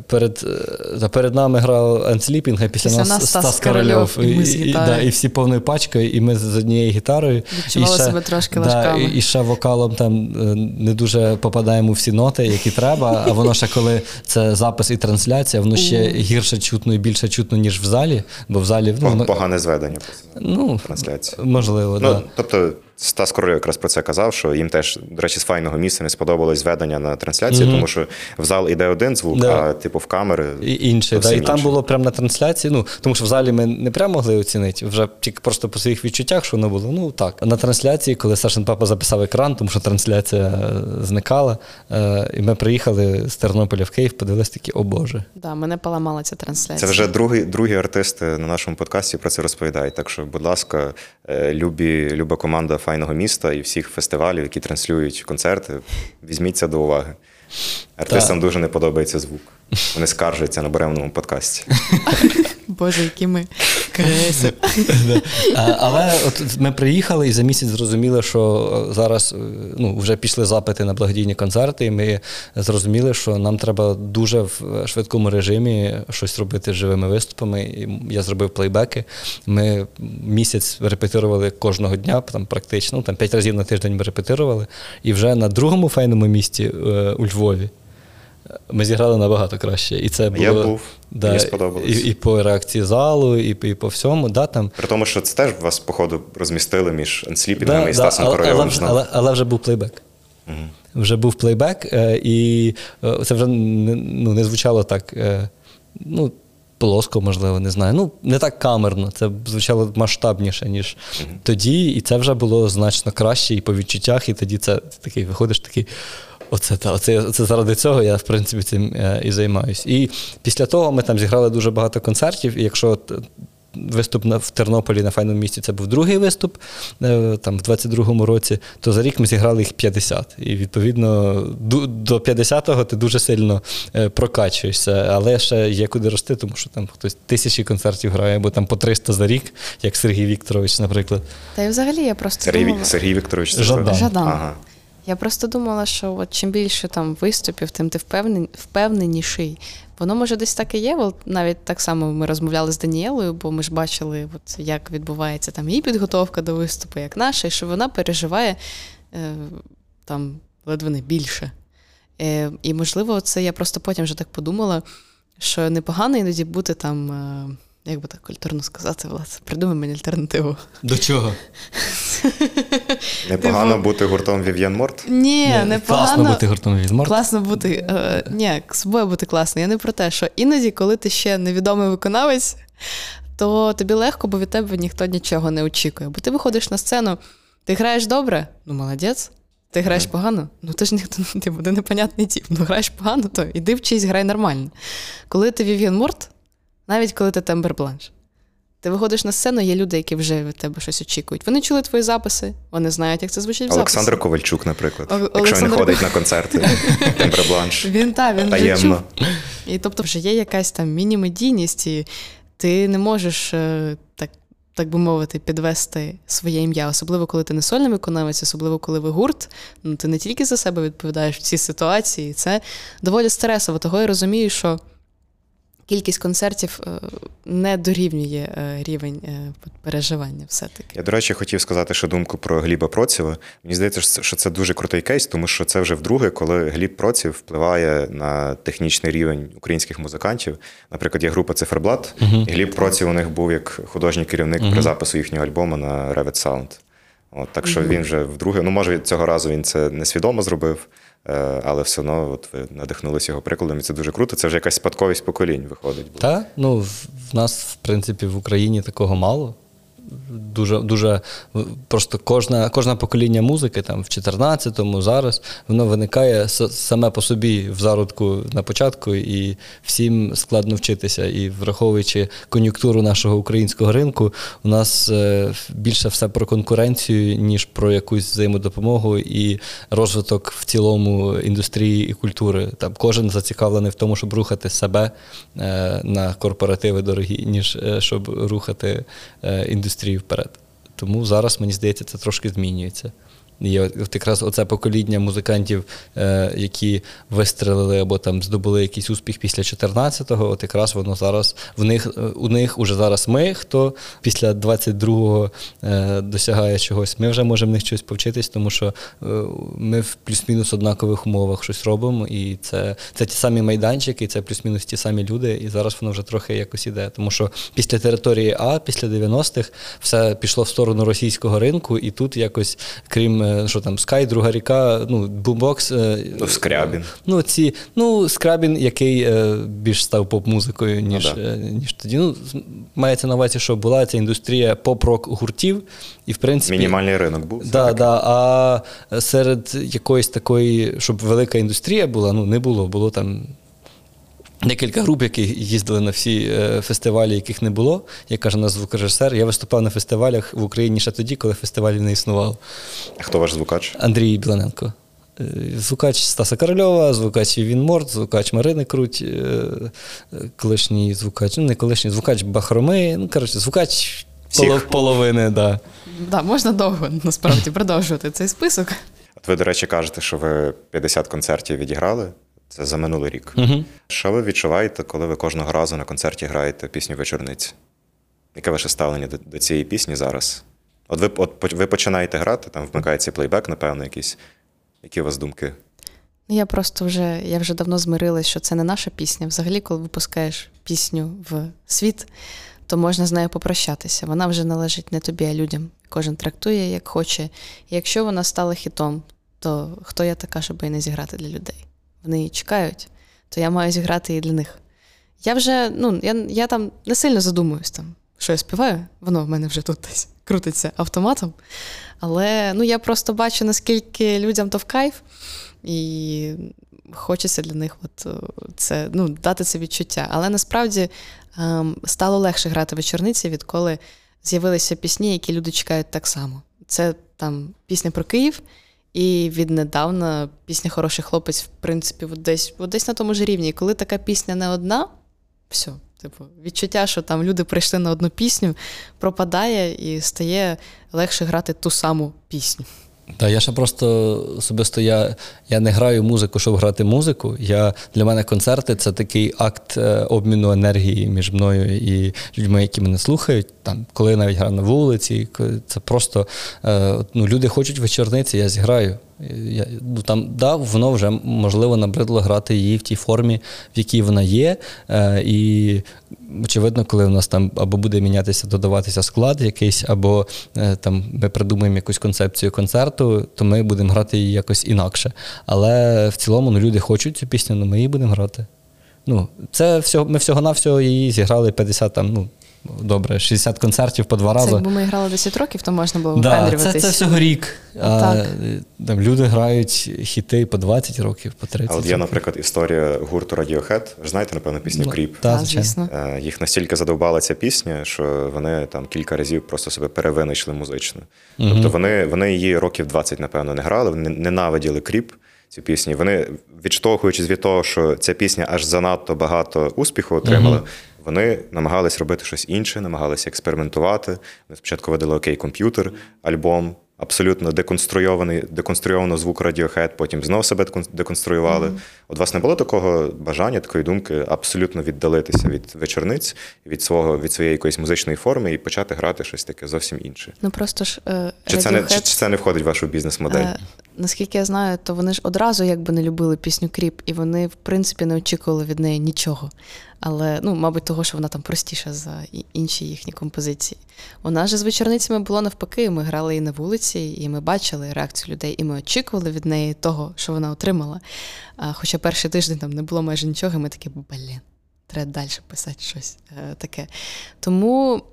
Перед, е, та перед нами грав Енсліпінг, а після, Після нас, нас Стас, Стас Корольов. Корольов, і і, да, і всі повною пачкою, і ми з однією гітарою. Відчували і ще, себе трошки да, і, і ще вокалом там е, не дуже попадаємо у всі ноти, які треба. А воно ще коли це запис і трансляція, воно ще гірше чутно і більше чутно, ніж в залі. Бо в залі ну, Погане зведення ну, трансляції. можливо, Ну, так. тобто, Стас Король якраз про це казав, що їм теж, до речі, з файного місця не сподобалось зведення на трансляції, тому що в зал іде один звук, Да. а типу в камери. І інше, да, і там було прямо на трансляції. Ну тому що в залі ми не прямо могли оцінити, вже тільки просто по своїх відчуттях, що воно було. Ну так. А на трансляції, коли Сашин папа записав екран, тому що трансляція е, зникала, е, і ми приїхали з Тернополя в Київ, подивилися такі, о Боже. Да, мене поламала ця трансляція. Це вже другий, другі артисти на нашому подкасті про це розповідають. Так що, будь ласка, е, любі, люба команда файного міста і всіх фестивалів, які транслюють концерти, візьміть це до уваги. Артистам дуже не подобається звук. Вони скаржаться на беремному подкасті. Боже, які ми креси. Але от ми приїхали і за місяць зрозуміли, що е, зараз е, ну, вже пішли запити на благодійні концерти, і ми зрозуміли, що нам треба дуже в швидкому режимі щось робити з живими виступами. І я зробив плейбеки. Ми місяць репетирували кожного дня, там практично, ну, там п'ять разів на тиждень ми репетирували. І вже на другому файному місті е, у Львові. Ми зіграли набагато краще. І це було, Я був, мені сподобалось. І, і по реакції залу, і, і по всьому. Да, там, При тому, що це теж вас, походу, розмістили між енсліпінгом і да, Стасом але, але, вже- але, але вже був плейбек. Вже був плейбек, е, і е, це вже не, ну, не звучало так. е, Ну, плоско, можливо, не знаю. Ну, не так камерно. Це звучало масштабніше, ніж тоді, і це вже було значно краще і по відчуттях, і тоді це ти такий виходиш такий. Оце та оце, оце заради цього я в принципі цим е, і займаюсь. І після того ми там зіграли дуже багато концертів. І якщо от, е, виступ на, в Тернополі на файному місці це був другий виступ, е, там в 22-му році, то за рік ми зіграли їх 50. І відповідно ду- до 50-го ти дуже сильно е, прокачуєшся, але ще є куди рости, тому що там хтось тисячі концертів грає, або там по 300 за рік, як Сергій Вікторович, наприклад. Та й взагалі я просто Сергій, думала... Сергій Вікторович це Жадан. Жадан. Ага. Я просто думала, що от чим більше там виступів, тим ти впевнен, впевненіший. Воно може десь так і є. От навіть так само ми розмовляли з Даніелою, бо ми ж бачили, от, як відбувається там її підготовка до виступу, як наша, і що вона переживає е, там ледве не більше. Е, і можливо, це я просто потім вже так подумала, що непогано іноді бути там, е, як би так культурно сказати, Влад, придумай мені альтернативу. До чого? Непогано бути гуртом Вів'ян Морт. Ні, Класно непогано. бути гуртом Візмар. Класно бути. Е, ні, з собою бути класно. Я не про те, що іноді, коли ти ще невідомий виконавець, то тобі легко, бо від тебе ніхто нічого не очікує. Бо ти виходиш на сцену, ти граєш добре, ну молодець. Ти граєш погано, ну ти ж ніхто ти буде непонятний тип. Ну граєш погано, то іди вчись, грай нормально. Коли ти Вів'ян Морт, Навіть коли ти тембер бланш. Ти виходиш на сцену, є люди, які вже від тебе щось очікують. Вони чули твої записи, вони знають, як це звучить в записі. Олександр Ковальчук, наприклад. О- Якщо Олександр він ходить на концерти, тембербланш. Він та він Таємно. чув. І тобто вже є якась там міні-медійність, і ти не можеш е, так. Так би мовити, підвести своє ім'я, особливо коли ти не сольний виконавець, особливо коли ви гурт. Ну ти не тільки за себе відповідаєш в цій ситуації. Це доволі стресово. Того я розумію, що кількість концертів е, не дорівнює е, рівень е, переживання все-таки. Я, до речі, хотів сказати ще думку про Гліба Процєва. Мені здається, що це- дуже крутий кейс, тому що це вже вдруге, коли Гліб Процєв впливає на технічний рівень українських музикантів. Наприклад, є група Циферблат, і Гліб Процєв у них був як художній керівник при запису їхнього альбому на Revit Sound. От, так що він вже вдруге, ну може цього разу він це несвідомо зробив, е, але все одно от ви надихнулися його прикладом, і це дуже круто. Це вже якась спадковість поколінь виходить. Так, ну, в в нас, в принципі, в Україні такого мало. Дуже, дуже просто кожна, кожне покоління музики, там в 14-му, зараз, воно виникає саме по собі в зародку на початку, і всім складно вчитися. І враховуючи кон'юнктуру нашого українського ринку, у нас е, більше все про конкуренцію, ніж про якусь взаємодопомогу і розвиток в цілому індустрії і культури. Там кожен зацікавлений в тому, щоб рухати себе е, на корпоративи дорогі, ніж е, щоб рухати е, індустрію вперед. Тому зараз, мені здається, це трошки змінюється. І от якраз оце покоління музикантів, е, які вистрелили або там здобули якийсь успіх після 14-го, от якраз воно зараз в них е, у них уже зараз ми, хто після 22-го е, досягає чогось, ми вже можемо в них щось повчитись, тому що ми в плюс-мінус однакових умовах щось робимо, і це, це ті самі майданчики, це плюс-мінус ті самі люди, і зараз воно вже трохи якось іде. Тому що після території А, після 90-х, все пішло в сторону російського ринку, і тут якось, крім що там, Sky, друга ріка, ну, бумбокс. е, Ну, Скрябін. Ну, ці, ну, Скрабін, який е, більш став поп-музикою, ніж, да. е, ніж тоді. Ну, мається на увазі, що була ця індустрія поп-рок гуртів, і в принципі. Мінімальний ринок був. Да, да, а серед якоїсь такої, щоб велика індустрія була, ну не було. Було там декілька груп, які їздили на всі е, фестивалі, яких не було. Як каже наш звукорежисер, я виступав на фестивалях в Україні ще тоді, коли фестивалів не існувало. А Хто ваш звукач? Андрій Біланенко. Е, Звукач Стаса Корольова, звукач Він Морт, звукач Марини Круть, е, колишній звукач, ну не колишній звукач Бахроми, ну коротше, звукач Всіх. половини, да. Да, можна довго насправді продовжувати цей список. От ви, до речі, кажете, що ви 50 концертів відіграли. Це за минулий рік. Угу. Що ви відчуваєте, коли ви кожного разу на концерті граєте пісню вечорниці? Яке ваше ставлення до, до цієї пісні зараз? От ви, от ви починаєте грати, там вмикається плейбек, напевно, якийсь. Які у вас думки? Ну, Я просто вже я вже давно змирилась, що це не наша пісня. Взагалі, коли випускаєш пісню в світ, то можна з нею попрощатися. Вона вже належить не тобі, а людям. Кожен трактує як хоче. І якщо вона стала хітом, то хто я така, щоб її не зіграти для людей? Вони чекають, то я маю зіграти її для них. Я вже, ну, я, я там не сильно задумуюсь там, що я співаю, воно в мене вже тут десь крутиться автоматом. Але ну, я просто бачу, наскільки людям то в кайф, і хочеться для них от, е, це, ну, дати це відчуття. Але насправді ем, стало легше грати вечорниці, відколи з'явилися пісні, які люди чекають так само. Це там пісня про Київ, і віднедавна пісня Хороший хлопець, в принципі, от десь, от десь на тому ж рівні. І коли така пісня не одна, все. Типу, відчуття, що там люди прийшли на одну пісню, пропадає і стає легше грати ту саму пісню. Та я ще просто особисто я, я не граю музику, щоб грати музику. Я, Для мене концерти це такий акт е, обміну енергії між мною і людьми, які мене слухають. Там, коли я навіть граю на вулиці, це просто е, ну, люди хочуть вечорниці, я зіграю. Я, ну, там, да, воно вже можливо набридло грати її в тій формі, в якій вона є. Е, і очевидно, коли в нас там або буде мінятися, додаватися склад якийсь, або е, там ми придумаємо якусь концепцію концерту, то ми будемо грати її якось інакше. Але в цілому ну, люди хочуть цю пісню, ну ми її будемо грати. Ну, це всього, ми всього-навсього її зіграли 50 там, ну, добре, 60 концертів по два Це рази. якби ми грали 10 років, то можна було Да, це, це всього рік. А, там люди грають хіти по 20 років, по 30 А от є, наприклад, історія гурту Radiohead. Ви знаєте, напевно, пісню Ну, Кріп. звичайно. звісно. Е, Їх настільки задовбала ця пісня, що вони там кілька разів просто себе перевинайшли музично. Тобто вони, вони її років 20, напевно, не грали, вони ненавиділи кріп. Цю пісню. Вони, відштовхуючись від того, що ця пісня аж занадто багато успіху отримала, вони намагались робити щось інше, намагалися експериментувати. Вони спочатку видали окей комп'ютер, альбом, абсолютно деконструйований, деконструйовано звук Radiohead, потім знов себе декон- деконструювали. От вас не було такого бажання, такої думки абсолютно віддалитися від вечорниць, від свого від своєї якоїсь музичної форми і почати грати щось таке зовсім інше. Ну просто ж е, Чи це не чи, чи це не входить в вашу бізнес-модель? Наскільки я знаю, то вони ж одразу якби не любили пісню Кріп, і вони, в принципі, не очікували від неї нічого. Але, ну, мабуть, того, що вона там простіша за інші їхні композиції. Нас же з вечорницями було навпаки. Ми грали її на вулиці, і ми бачили реакцію людей, і ми очікували від неї того, що вона отримала. А, хоча перший тиждень там не було майже нічого, і ми такі, блін, треба далі писати щось е, таке. Тому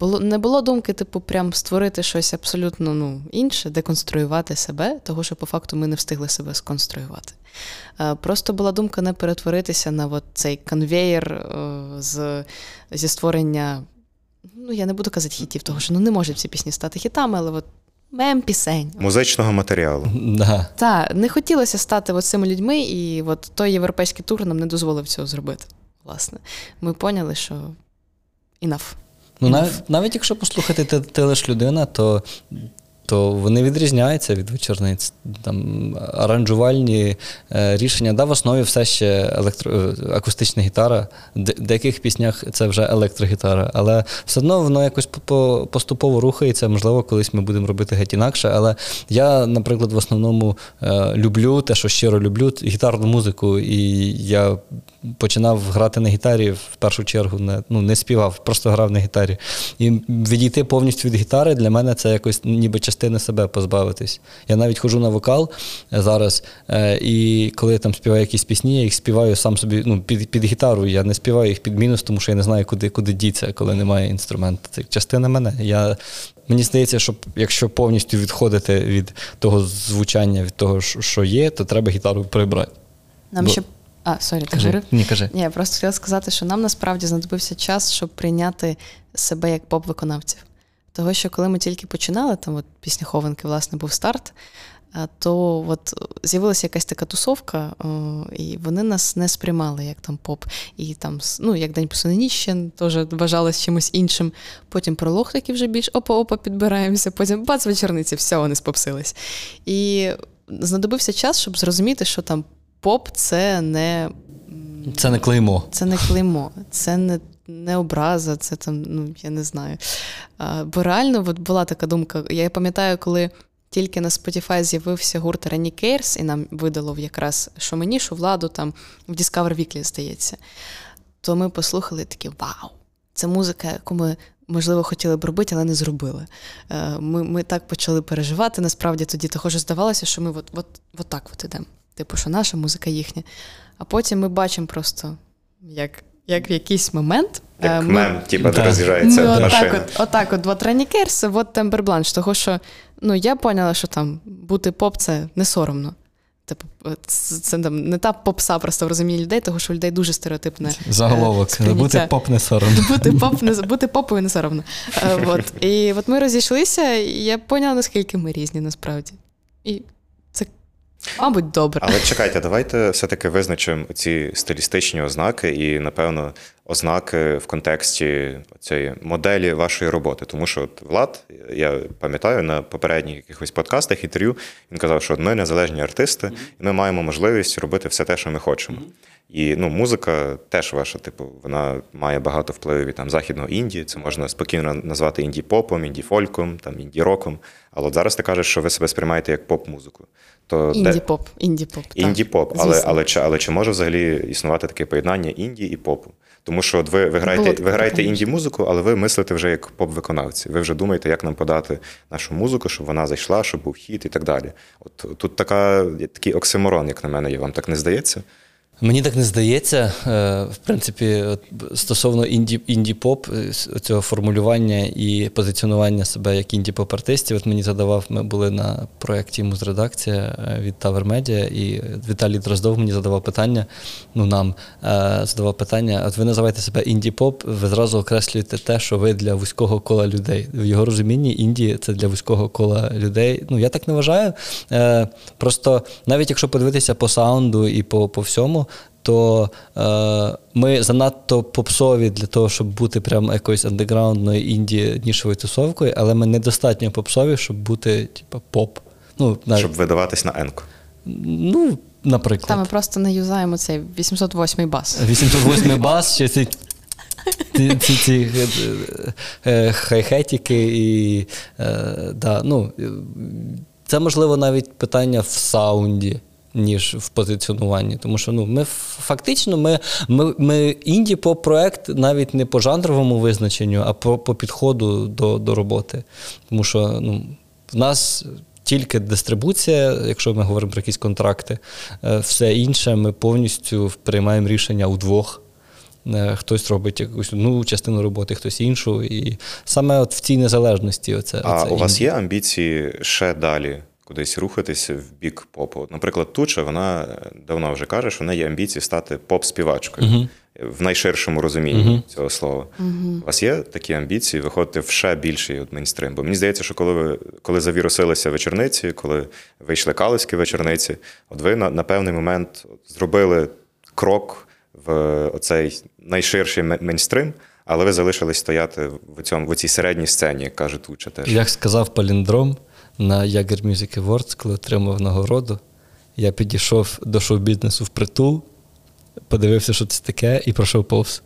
було, не було думки, типу, прям створити щось абсолютно ну, інше, деконструювати себе, того, що по факту ми не встигли себе сконструювати. Е, Просто була думка не перетворитися на от цей конвеєр е, з, зі створення. Ну, я не буду казати хітів, того що ну, не можуть всі пісні стати хітами, але от мем пісень. Музичного матеріалу. Да. Так, не хотілося стати от цими людьми, і от той європейський тур нам не дозволив цього зробити. Власне, ми поняли, що enough. Ну, навіть, навіть якщо послухати ти, ти лиш людина, то, то вони відрізняються від вечорниць. Там аранжувальні е, рішення. Да, в основі все ще електро, е, акустична гітара. Де, в деяких піснях це вже електрогітара, але все одно воно якось по- по- поступово рухається. Можливо, колись ми будемо робити геть інакше. Але я, наприклад, в основному е, люблю те, що щиро люблю, гітарну музику. І я починав грати на гітарі в першу чергу, не, ну, не співав, просто грав на гітарі. І відійти повністю від гітари для мене це якось ніби частини себе позбавитись. Я навіть ходжу на вокал е, зараз, е, і коли я там співаю якісь пісні, я їх співаю сам собі ну, під, під гітару. Я не співаю їх під мінус, тому що я не знаю, куди, куди діться, коли немає інструменту. Це частина мене. Я, мені здається, що якщо повністю відходити від того звучання, від того, що є, то треба гітару прибрати. Нам Бо- ще. А, sorry, ти Кажи. говорив? Ні, кажи. Ні, я просто хотіла сказати, що нам насправді знадобився час, щоб прийняти себе як поп-виконавців. Того, що коли ми тільки починали, там от пісня Хованки, власне, був старт, то от з'явилася якась така тусовка, і вони нас не сприймали як там поп. І там, ну, як День по сунині ще теж вважалось чимось іншим. Потім пролог такий вже більш опа-опа підбираємося, потім бац вечорниці, все, вони спопсились. І знадобився час, щоб зрозуміти, що там поп це не. Це не клеймо. це не клеймо, це не, не образа, це там, ну я не знаю. А, бо реально от була така думка. Я пам'ятаю, коли тільки на Spotify з'явився гурт Rany Cares, і нам видало якраз що мені, що владу там в Discover Weekly, здається. То ми послухали такі вау! Це музика, яку ми. Можливо, хотіли б робити, але не зробили. Е, Ми, ми так почали переживати насправді тоді, того що здавалося, що ми от, от, от так от ідемо. Типу, що наша музика їхня. А потім ми бачимо просто, як, як в якийсь момент. е, Як ми- мем, типу, Да. роз'їжджається ми машина. отак от, отак от, от Рені от Тембер Бланш, того що ну, я поняла, що там бути поп це не соромно. Типу, це, це там не та попса просто в розумінні людей, того що у людей дуже стереотипне. е, Заголовок. сприйняття. Бути поп не соромно. Бути поп не бути попою не соромно. Е, от. І от ми розійшлися, і я поняла, наскільки ми різні насправді. І мабуть, добре. Але чекайте, давайте все-таки визначимо ці стилістичні ознаки і, напевно, ознаки в контексті цієї моделі вашої роботи. Тому що от Влад, я пам'ятаю, на попередніх якихось подкастах, інтерв'ю, він казав, що ми незалежні артисти, і ми маємо можливість робити все те, що ми хочемо. І ну, музика теж ваша, типу, вона має багато впливів від там західного інді. Це можна спокійно назвати інді-попом, інді-фольком, там інді-роком. Але от зараз ти кажеш, що ви себе сприймаєте як поп-музику. То Інді-поп, інді-поп. Інді-поп, але, Звісно. але, чи, але чи може взагалі існувати таке поєднання інді і попу? Тому що от ви, ви граєте, ви граєте інді-музику, але ви мислите вже як поп-виконавці. Ви вже думаєте, як нам подати нашу музику, щоб вона зайшла, щоб був хіт і так далі. От тут така, такий оксиморон, як на мене, є. Вам так не здається? Мені так не здається. Е, в принципі, стосовно інді, інді-поп, е, цього формулювання і позиціонування себе як інді-поп-артистів, от мені задавав, ми були на проєкті Музредакція е, від Tower Media, і Віталій Дроздов мені задавав питання. Ну, нам задавав питання: от ви називаєте себе інді-поп, ви зразу окреслюєте те, що ви для вузького кола людей. В його розумінні Індії це для вузького кола людей. Ну, я так не вважаю. Просто навіть якщо подивитися по саунду і по, по всьому то е, ми занадто попсові для того, щоб бути прям якоюсь андеграундною інді нішовою тусовкою, але ми недостатньо попсові, щоб бути, типу, поп. Ну, навіть... Щоб видаватись на енку. Ну, наприклад. Та ми просто не юзаємо цей 808-й бас. 808-й бас, ще ці. Ці ці, ці е, е, хайхетіки і е, да, ну, це можливо навіть питання в саунді ніж в позиціонуванні. Тому що ну, ми фактично ми ми, ми інді по проект навіть не по жанровому визначенню, а по по підходу до до роботи. Тому що ну, в нас. Тільки дистрибуція, якщо ми говоримо про якісь контракти, е, все інше ми повністю приймаємо рішення удвох. Е, хтось робить якусь одну частину роботи, хтось іншу. І саме от в цій незалежності. Оце, А оце у вас є амбіції ще далі кудись рухатися в бік попу. Наприклад, Туча, вона давно вже каже, що в неї є амбіції стати поп-співачкою uh в найширшому розумінні uh цього слова. uh У вас є такі амбіції виходити в ще більший от мейнстрим? Бо мені здається, що коли ви коли завірусилися вечорниці, коли вийшли калицькі вечорниці, от ви на, на певний момент зробили крок в оцей найширший мейнстрим, але ви залишились стояти в цьому в цій середній сцені, як каже Туча. Теж як сказав Паліндром на Jagger Music Awards, коли отримав нагороду. Я підійшов до шоу-бізнесу в притул, подивився, що це таке, і пройшов повз.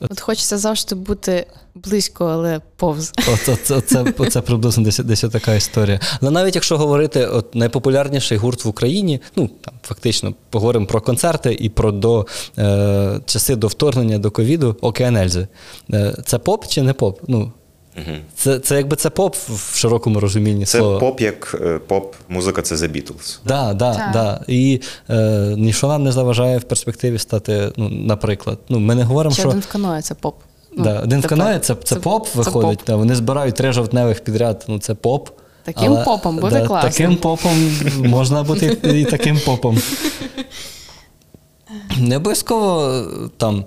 От хочеться завжди бути близько, але повз. Оце, це, це, це приблизно десь десь така історія. Але навіть якщо говорити, от найпопулярніший гурт в Україні, ну там фактично поговоримо про концерти і про до е, часи до вторгнення до ковіду Океан Ельзи. Е, це поп чи не поп? Ну, Угу. Це це якби це поп в широкому розумінні. Це слова. поп, як е, поп-музика, це The Beatles. Да, да, так, да. І е, ніщо нам не заважає в перспективі стати, ну, наприклад. Ну, Ми не говоримо, Ще що. один в каное це поп. Ну, да, Один в каное це, це, це поп це виходить. Поп. Да, Вони збирають три жовтневих підряд, ну це поп. Таким але, попом буде да, класно. Таким попом можна бути і таким попом. Не обов'язково там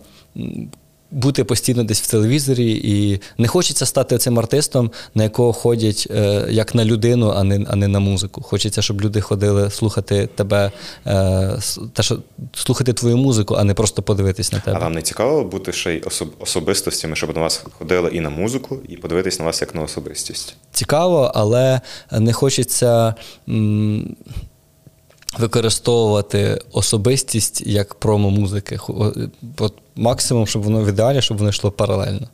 бути постійно десь в телевізорі, і не хочеться стати цим артистом, на якого ходять е, як на людину, а не а не на музику. Хочеться, щоб люди ходили слухати тебе, е, та, що, слухати твою музику, а не просто подивитись на тебе. А вам не цікаво бути ще й особ, особистостями, щоб на вас ходили і на музику, і подивитись на вас як на особистість? Цікаво, але не хочеться. М- використовувати особистість як промо музики. Максимум, щоб воно в ідеалі, щоб воно йшло паралельно.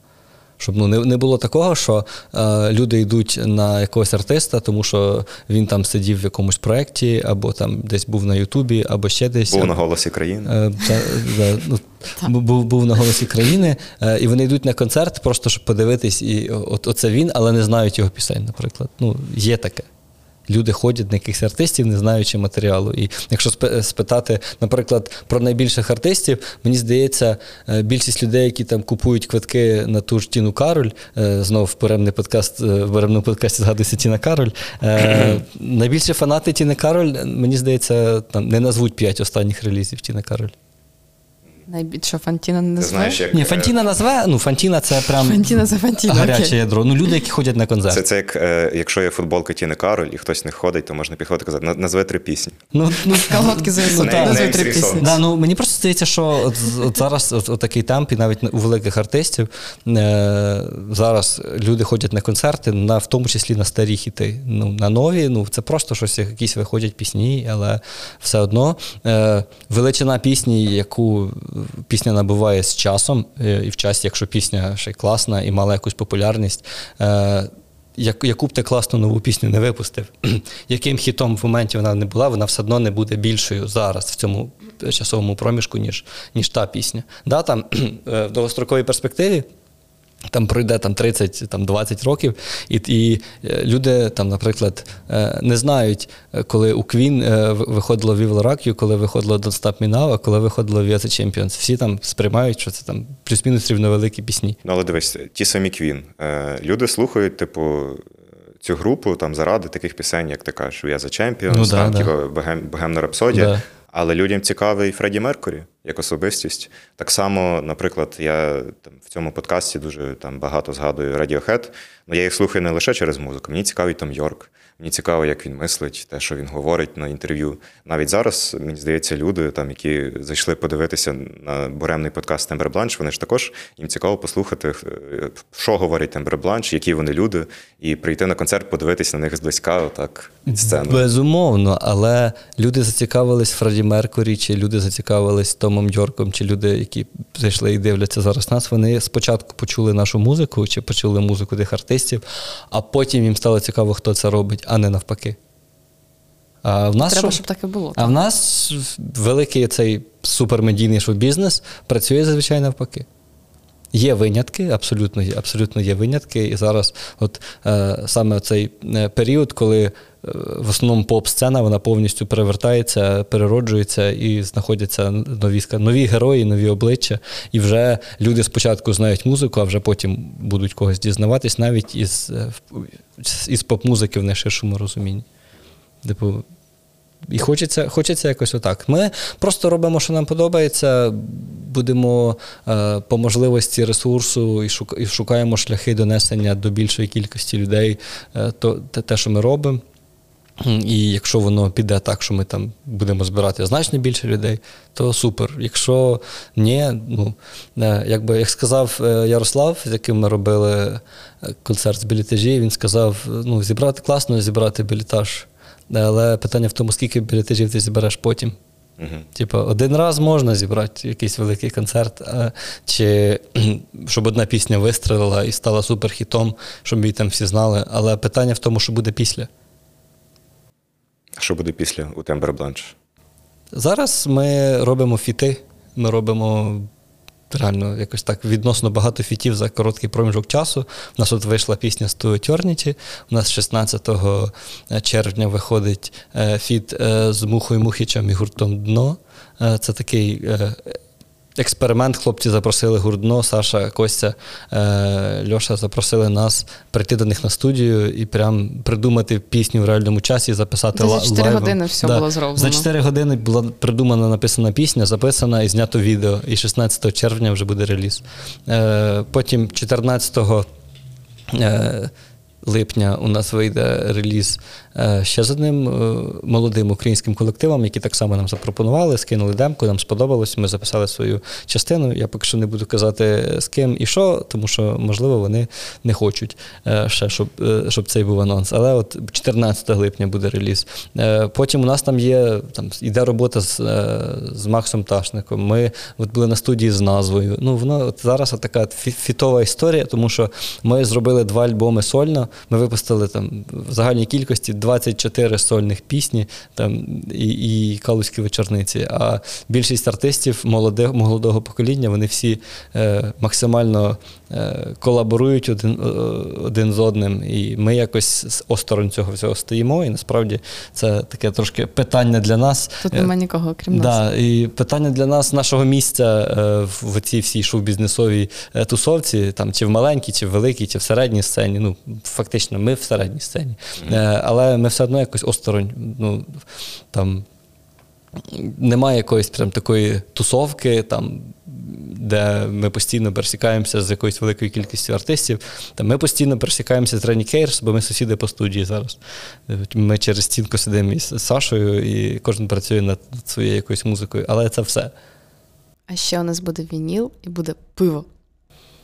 Щоб ну, не не було такого, що е, люди йдуть на якогось артиста, тому що він там сидів в якомусь проєкті, або там десь був на Ютубі, або ще десь. Був на голосі країни. Е, та, та, ну, був був на голосі країни, е, і вони йдуть на концерт, просто щоб подивитись, і от, оце він, але не знають його пісень, наприклад. Ну, Є таке. Люди ходять на якихось артистів, не знаючи матеріалу. І якщо спитати, наприклад, про найбільших артистів, мені здається, е, більшість людей, які там купують квитки на ту ж Тіну Кароль, е, знову в перемний подкаст, е, в перемному подкасті згадується Тіна Кароль. Найбільші фанати Тіни Кароль, мені здається, там не назвуть п'ять останніх релізів Тіни Кароль. Найбільше Фантіна не назве? знаєш, як... Ні, Фантіна назве, ну Фантіна це прям Фантіна за Фантіна, гаряче окей. ядро. Ну, люди, які ходять на концерт. Це це як е, якщо є футболка Тіни Кароль і хтось не ходить, то можна підходити і казати, назве три пісні. Ну, ну, Колготки зависуть, ну, назви три пісні. Да, ну, мені просто здається, що от, от зараз от, от такий темп, і навіть у великих артистів е, зараз люди ходять на концерти, на, в тому числі на старі хіти. Ну, На нові, ну це просто щось, якісь виходять пісні, але все одно е, величина пісні, яку пісня набуває з часом, е, і в часі, якщо пісня ще класна і мала якусь популярність. Е, яку б ти класну нову пісню не випустив, яким хітом в моменті вона не була, вона все одно не буде більшою зараз в цьому часовому проміжку, ніж ніж та пісня. Да, там, е, В довгостроковій перспективі Там пройде там 30, там 20 років, і і е, люди там, наприклад, е, не знають, е, коли у Queen виходило Rock You, коли виходило Don't Stop Me Now, а коли виходило We Are The Champions. Всі там сприймають, що це там плюс-мінус рівновеликі пісні. Ну, але дивись, ті самі Queen. Люди слухають, типу, цю групу там заради таких пісень, як ти кажеш, We Are The Champions, ну, там, да, типу, Богемна Рапсодія. Да. Але людям цікавий Фредді Меркурі як особистість. Так само, наприклад, я там в цьому подкасті дуже там багато згадую Radiohead, але я їх слухаю не лише через музику. Мені цікавий там Йорк. Мені цікаво, як він мислить, те, що він говорить на інтерв'ю. Навіть зараз, мені здається, люди, там, які зайшли подивитися на буремний подкаст Тембер Бланш, вони ж також їм цікаво послухати, е, що говорить Тембер Бланш, які вони люди, і прийти на концерт, подивитися на них зблизька, отак від сцени. Безумовно, але люди зацікавились Фредді Меркурі, чи люди зацікавились Томом Йорком, чи люди, які зайшли і дивляться зараз нас. Вони спочатку почули нашу музику, чи почули музику тих артистів, а потім їм стало цікаво, хто це робить а не навпаки. А в нас Треба, що? щоб так і було. А в нас великий цей супермедійний шоу-бізнес працює зазвичай навпаки. Є винятки, абсолютно абсолютно є винятки. І зараз, от е, саме цей е, період, коли е, в основному поп-сцена вона повністю перевертається, перероджується і знаходяться нові нові герої, нові обличчя. І вже люди спочатку знають музику, а вже потім будуть когось дізнаватись, навіть із е, із поп-музики в найширшому розумінні. Типу, і хочеться хочеться якось отак. Ми просто робимо, що нам подобається, будемо е, по можливості ресурсу і, шук, шукаємо шляхи донесення до більшої кількості людей, е, то те, те, що ми робимо. І якщо воно піде так, що ми там будемо збирати значно більше людей, то супер. Якщо ні, ну е, якби як сказав е, Ярослав, з яким ми робили е, концерт з білітажі, він сказав: ну, зібрати класно, зібрати білітаж. Але питання в тому, скільки білетажів ти зібереш потім. Uh-huh. Типу, один раз можна зібрати якийсь великий концерт, а, чи щоб одна пісня вистрелила і стала суперхітом, щоб її там всі знали. Але питання в тому, що буде після. А що буде після у Тембер Бланш? Зараз ми робимо фіти, ми робимо реально якось так відносно багато фітів за короткий проміжок часу. У нас от вийшла пісня з Eternity, У нас 16 червня виходить е, фіт е, з Мухою Мухічем і гуртом Дно. Е, це такий експеримент. Хлопці запросили гурдно, Саша, Костя, е, Льоша запросили нас прийти до них на студію і прям придумати пісню в реальному часі, записати лайвом. За 4 лайвом. години все да. було зроблено. За 4 години була придумана написана пісня, записана і знято відео. І 16 червня вже буде реліз. Е, потім 14 липня у нас вийде реліз е, ще з одним е, молодим українським колективом, які так само нам запропонували, скинули демку, нам сподобалось. Ми записали свою частину. Я поки що не буду казати з ким і що, тому що, можливо, вони не хочуть е, ще, щоб щоб цей був анонс. Але от 14 липня буде реліз. Потім у нас там є там іде робота з з Максом Ташником. Ми от були на студії з назвою. Ну, воно от зараз така фітова історія, тому що ми зробили два альбоми сольно. Ми випустили там в загальній кількості 24 сольних пісні там, і і калузькі вечорниці. А більшість артистів молоде, молодого покоління вони всі е, максимально е, колаборують один е, один з одним. І ми якось осторонь цього всього стоїмо. І насправді це таке трошки питання для нас. Тут немає нікого, крім нас. І питання для нас, нашого місця е, в цій всій шоу-бізнесовій е, тусовці, там чи в маленькій, чи в великій, чи в середній сцені. Ну, фактично, ми в середній сцені. Mm-hmm. Але ми все одно якось осторонь. ну, там, Немає якоїсь прям такої тусовки, там, де ми постійно пересікаємося з якоюсь великою кількістю артистів. Там Ми постійно пересікаємося з Рені Кейрс, бо ми сусіди по студії зараз. Ми через стінку сидимо із Сашою, і кожен працює над своєю якоюсь музикою, але це все. А ще у нас буде вініл і буде пиво.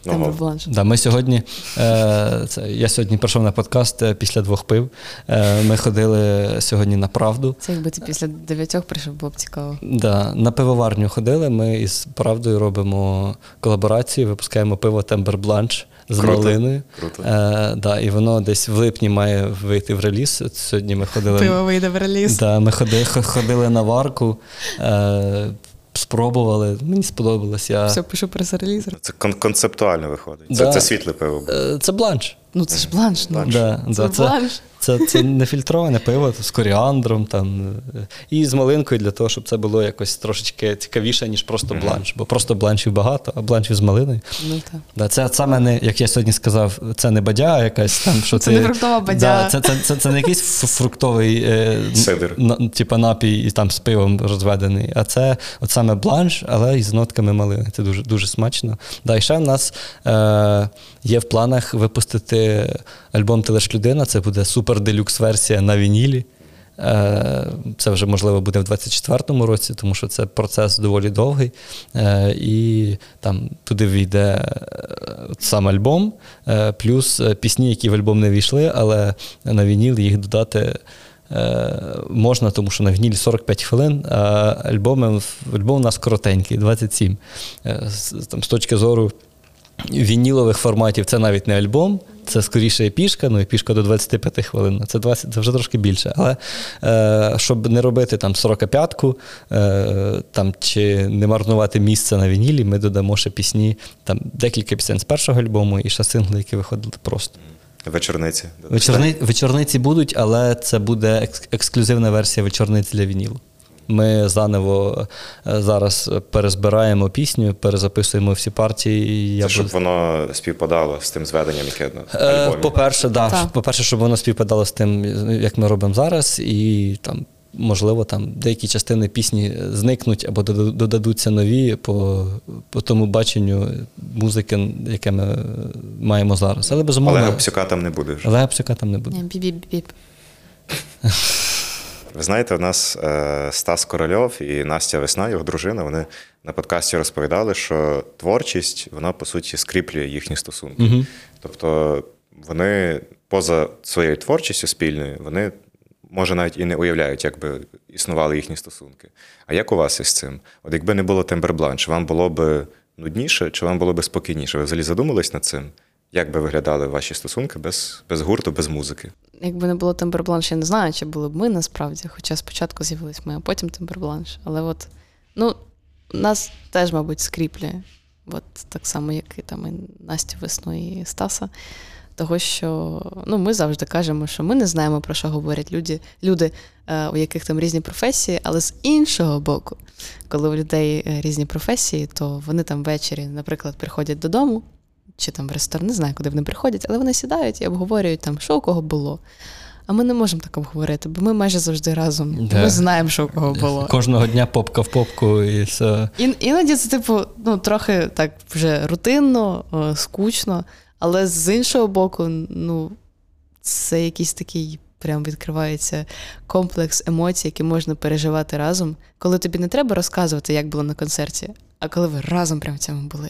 Ого. Да, ми сьогодні, е, це, Я сьогодні прийшов на подкаст е, після двох пив. Е, Ми ходили сьогодні на правду. Це якби ти після дев'ятьох прийшов, було б цікаво. Да, На пивоварню ходили. Ми із правдою робимо колаборацію, випускаємо пиво Тембер Бланш з Круто. малиною. Круто. Е, да, І воно десь в липні має вийти в реліз. Сьогодні ми ходили. Пиво вийде в реліз. Да, Ми ходили, ходили на варку. Е, спробували. Мені сподобалось. Я... Все, пишу прес-релізер. Це кон- концептуально виходить. Це, Да. це світле пиво. Е, Це бланш. Ну це ж бланш. ну. Бланш. Да, Це да, це, бланш. це, це нефільтроване пиво з коріандром там, е, і з малинкою для того, щоб це було якось трошечки цікавіше, ніж просто бланш. Бо просто бланшів багато, а бланшів з малиною. Ну так. Да, це саме не, як я сьогодні сказав, це не бадя якась там, що Це ти, не фруктова бадя. Да, це, це, це, це не якийсь ф- фруктовий е, Сидр. на, типа напій і там з пивом розведений, а це от саме бланш, але із нотками малини. Це дуже, дуже смачно. Да, і ще в нас е, є в планах випустити альбом Ти лиш людина. Це буде супер делюкс версія на вінілі. Е, Це вже можливо буде в 24-му році, тому що це процес доволі довгий. Е, І там туди війде е, сам альбом, плюс пісні, які в альбом не війшли, але на вініл їх додати. Можна, тому що на вінілі 45 хвилин, а альбом, альбом у нас коротенький, 27. Е, Там, з точки зору вінілових форматів це навіть не альбом, це скоріше епішка, ну епішка до 25 хвилин. Це 20, це вже трошки більше. Але е, щоб не робити там 45-ку, е, там, чи не марнувати місце на вінілі, ми додамо ще пісні, там декілька пісень з першого альбому і ще сингли, які виходили просто. Вечорниці. Вечорни, вечорниці будуть, але це буде екс- ексклюзивна версія вечорниць для вінілу. Ми заново е, зараз перезбираємо пісню, перезаписуємо всі партії. і Я Це щоб буду- воно співпадало з тим зведенням, яке на Е, альбомі. По-перше, да, Так. по-перше, щоб воно співпадало з тим, як ми робимо зараз, і там, можливо, там деякі частини пісні зникнуть або додадуться нові по, по тому баченню музики, яке ми маємо зараз. Але безумовно. Олега Псюка там не буде вже. Олега Псюка там не буде. Біп-біп-біп. Ви знаєте, у нас е, Стас Корольов і Настя Весна, його дружина, вони на подкасті розповідали, що творчість, вона по суті скріплює їхні стосунки. Мгм. Тобто вони поза своєю творчістю спільною, вони може навіть і не уявляють, як би існували їхні стосунки. А як у вас із цим? От якби не було Тембербланш, вам було б нудніше чи вам було б спокійніше? Ви взагалі задумались над цим? Як би виглядали ваші стосунки без, без гурту, без музики? Якби не було Тембербланш, я не знаю, чи були б ми насправді. Хоча спочатку з'явились ми, а потім Тембербланш. Але от, ну, нас теж, мабуть, скріплює. От так само, як і там і Настю Весну і Стаса. Того, що ну, ми завжди кажемо, що ми не знаємо, про що говорять люди, люди е, у яких там різні професії, але з іншого боку, коли у людей е, різні професії, то вони там ввечері, наприклад, приходять додому, чи там в ресторан, не знаю, куди вони приходять, але вони сідають і обговорюють там, що у кого було. А ми не можемо так обговорити, бо ми майже завжди разом. Да. Ми знаємо, що у кого було. Кожного дня попка в попку і все. І, іноді це, типу, ну, трохи так вже рутинно, скучно, але з іншого боку, ну, це якийсь такий. Прям відкривається комплекс емоцій, які можна переживати разом, коли тобі не треба розказувати, як було на концерті, а коли ви разом прям в цьому були.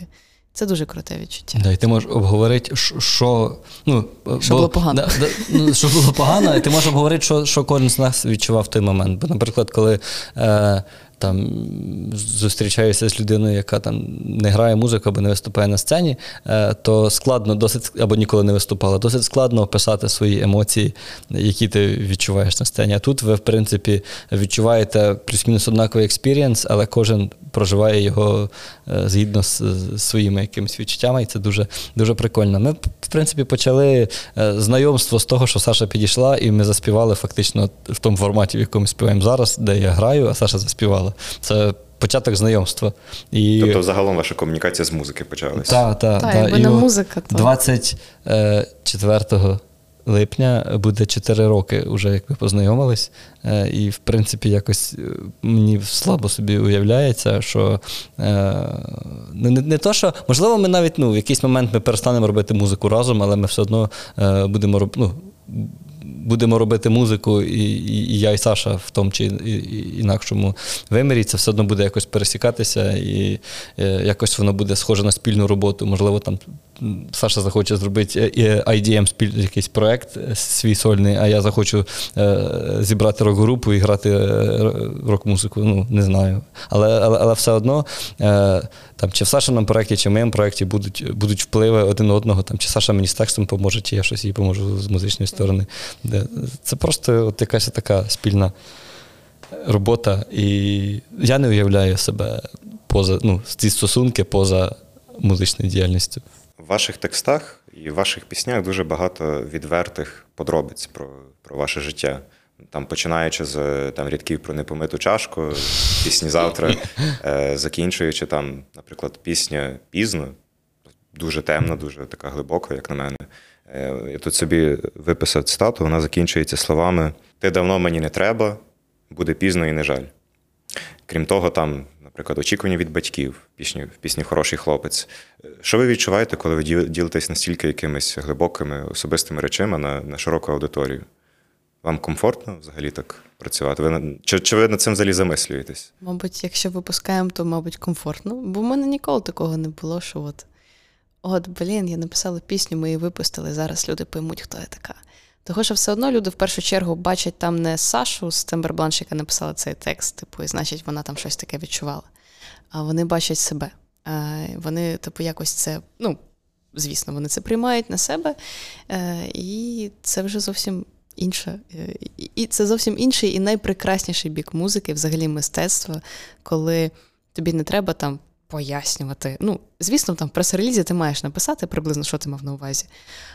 Це дуже круте відчуття. Да, і ти можеш обговорити, що- ну, Що було погано. Да, да, ну, що було погано, і ти можеш обговорити, що, що кожен з нас відчував в той момент. Бо, наприклад, коли е, там зустрічаюся з людиною, яка там не грає музику або не виступає на сцені, е, то складно досить або ніколи не виступала, досить складно описати свої емоції, які ти відчуваєш на сцені. А тут ви, в принципі, відчуваєте плюс-мінус однаковий experience, але кожен проживає його е, згідно з, своїми якимись відчуттями, і це дуже, дуже прикольно. Ми, в принципі, почали е, знайомство з того, що Саша підійшла, і ми заспівали фактично в тому форматі, в якому співаємо зараз, де я граю, а Саша заспівала. Це початок знайомства. І... Тобто, загалом ваша комунікація з музики почалася. Та, та, Та, та. якби не музика, то- 24 липня буде 4 роки, вже як ми познайомились. Е, І, в принципі, якось е, мені слабо собі уявляється, що е, ну, не, не то, що можливо, ми навіть ну, в якийсь момент ми перестанемо робити музику разом, але ми все одно е, будемо робити. Ну, Будемо робити музику, і, і, і я, і Саша в тому чи інакшому вимірі, це все одно буде якось пересікатися, і е, якось воно буде схоже на спільну роботу. Можливо, там Саша захоче зробити е, IDM спіль, якийсь проект е, свій сольний, а я захочу е, зібрати рок-групу і грати рок-музику. Ну, не знаю. Але, але, але все одно, там, чи в Сашиному проєкті, чи в моєму проєкті будуть, будуть впливи один одного, там, чи Саша мені з текстом поможе, чи я щось їй поможу з музичної сторони. Це просто от якась така спільна робота. І я не уявляю себе поза ну, ці стосунки поза музичною діяльністю. В ваших текстах і в ваших піснях дуже багато відвертих подробиць про, про ваше життя. Там, починаючи з там, рядків про непомиту чашку, пісні завтра, е, закінчуючи там, наприклад, пісня пізно, дуже темна, дуже така глибока, як на мене. Е, я тут собі виписав цитату, вона закінчується словами: Ти давно мені не треба, буде пізно і не жаль. Крім того, там, наприклад, очікування від батьків пісні, пісні Хороший хлопець. Що ви відчуваєте, коли ви ділитесь настільки якимись глибокими особистими речами на, на широку аудиторію? Вам комфортно взагалі так працювати? Ви Чи чи ви над цим взагалі замислюєтесь? Мабуть, якщо випускаємо, то, мабуть, комфортно. Бо в мене ніколи такого не було, що от, от, блін, я написала пісню, ми її випустили, зараз люди поймуть, хто я така. Того, що все одно люди в першу чергу бачать там не Сашу з Тембербланш, яка написала цей текст, типу, і значить, вона там щось таке відчувала. А вони бачать себе. А Вони, типу, якось це, ну, звісно, вони це приймають на себе, е, і це вже зовсім інше. І це зовсім інший і найпрекрасніший бік музики, взагалі мистецтва, коли тобі не треба там пояснювати. Ну, звісно, там в прес-релізі ти маєш написати приблизно, що ти мав на увазі.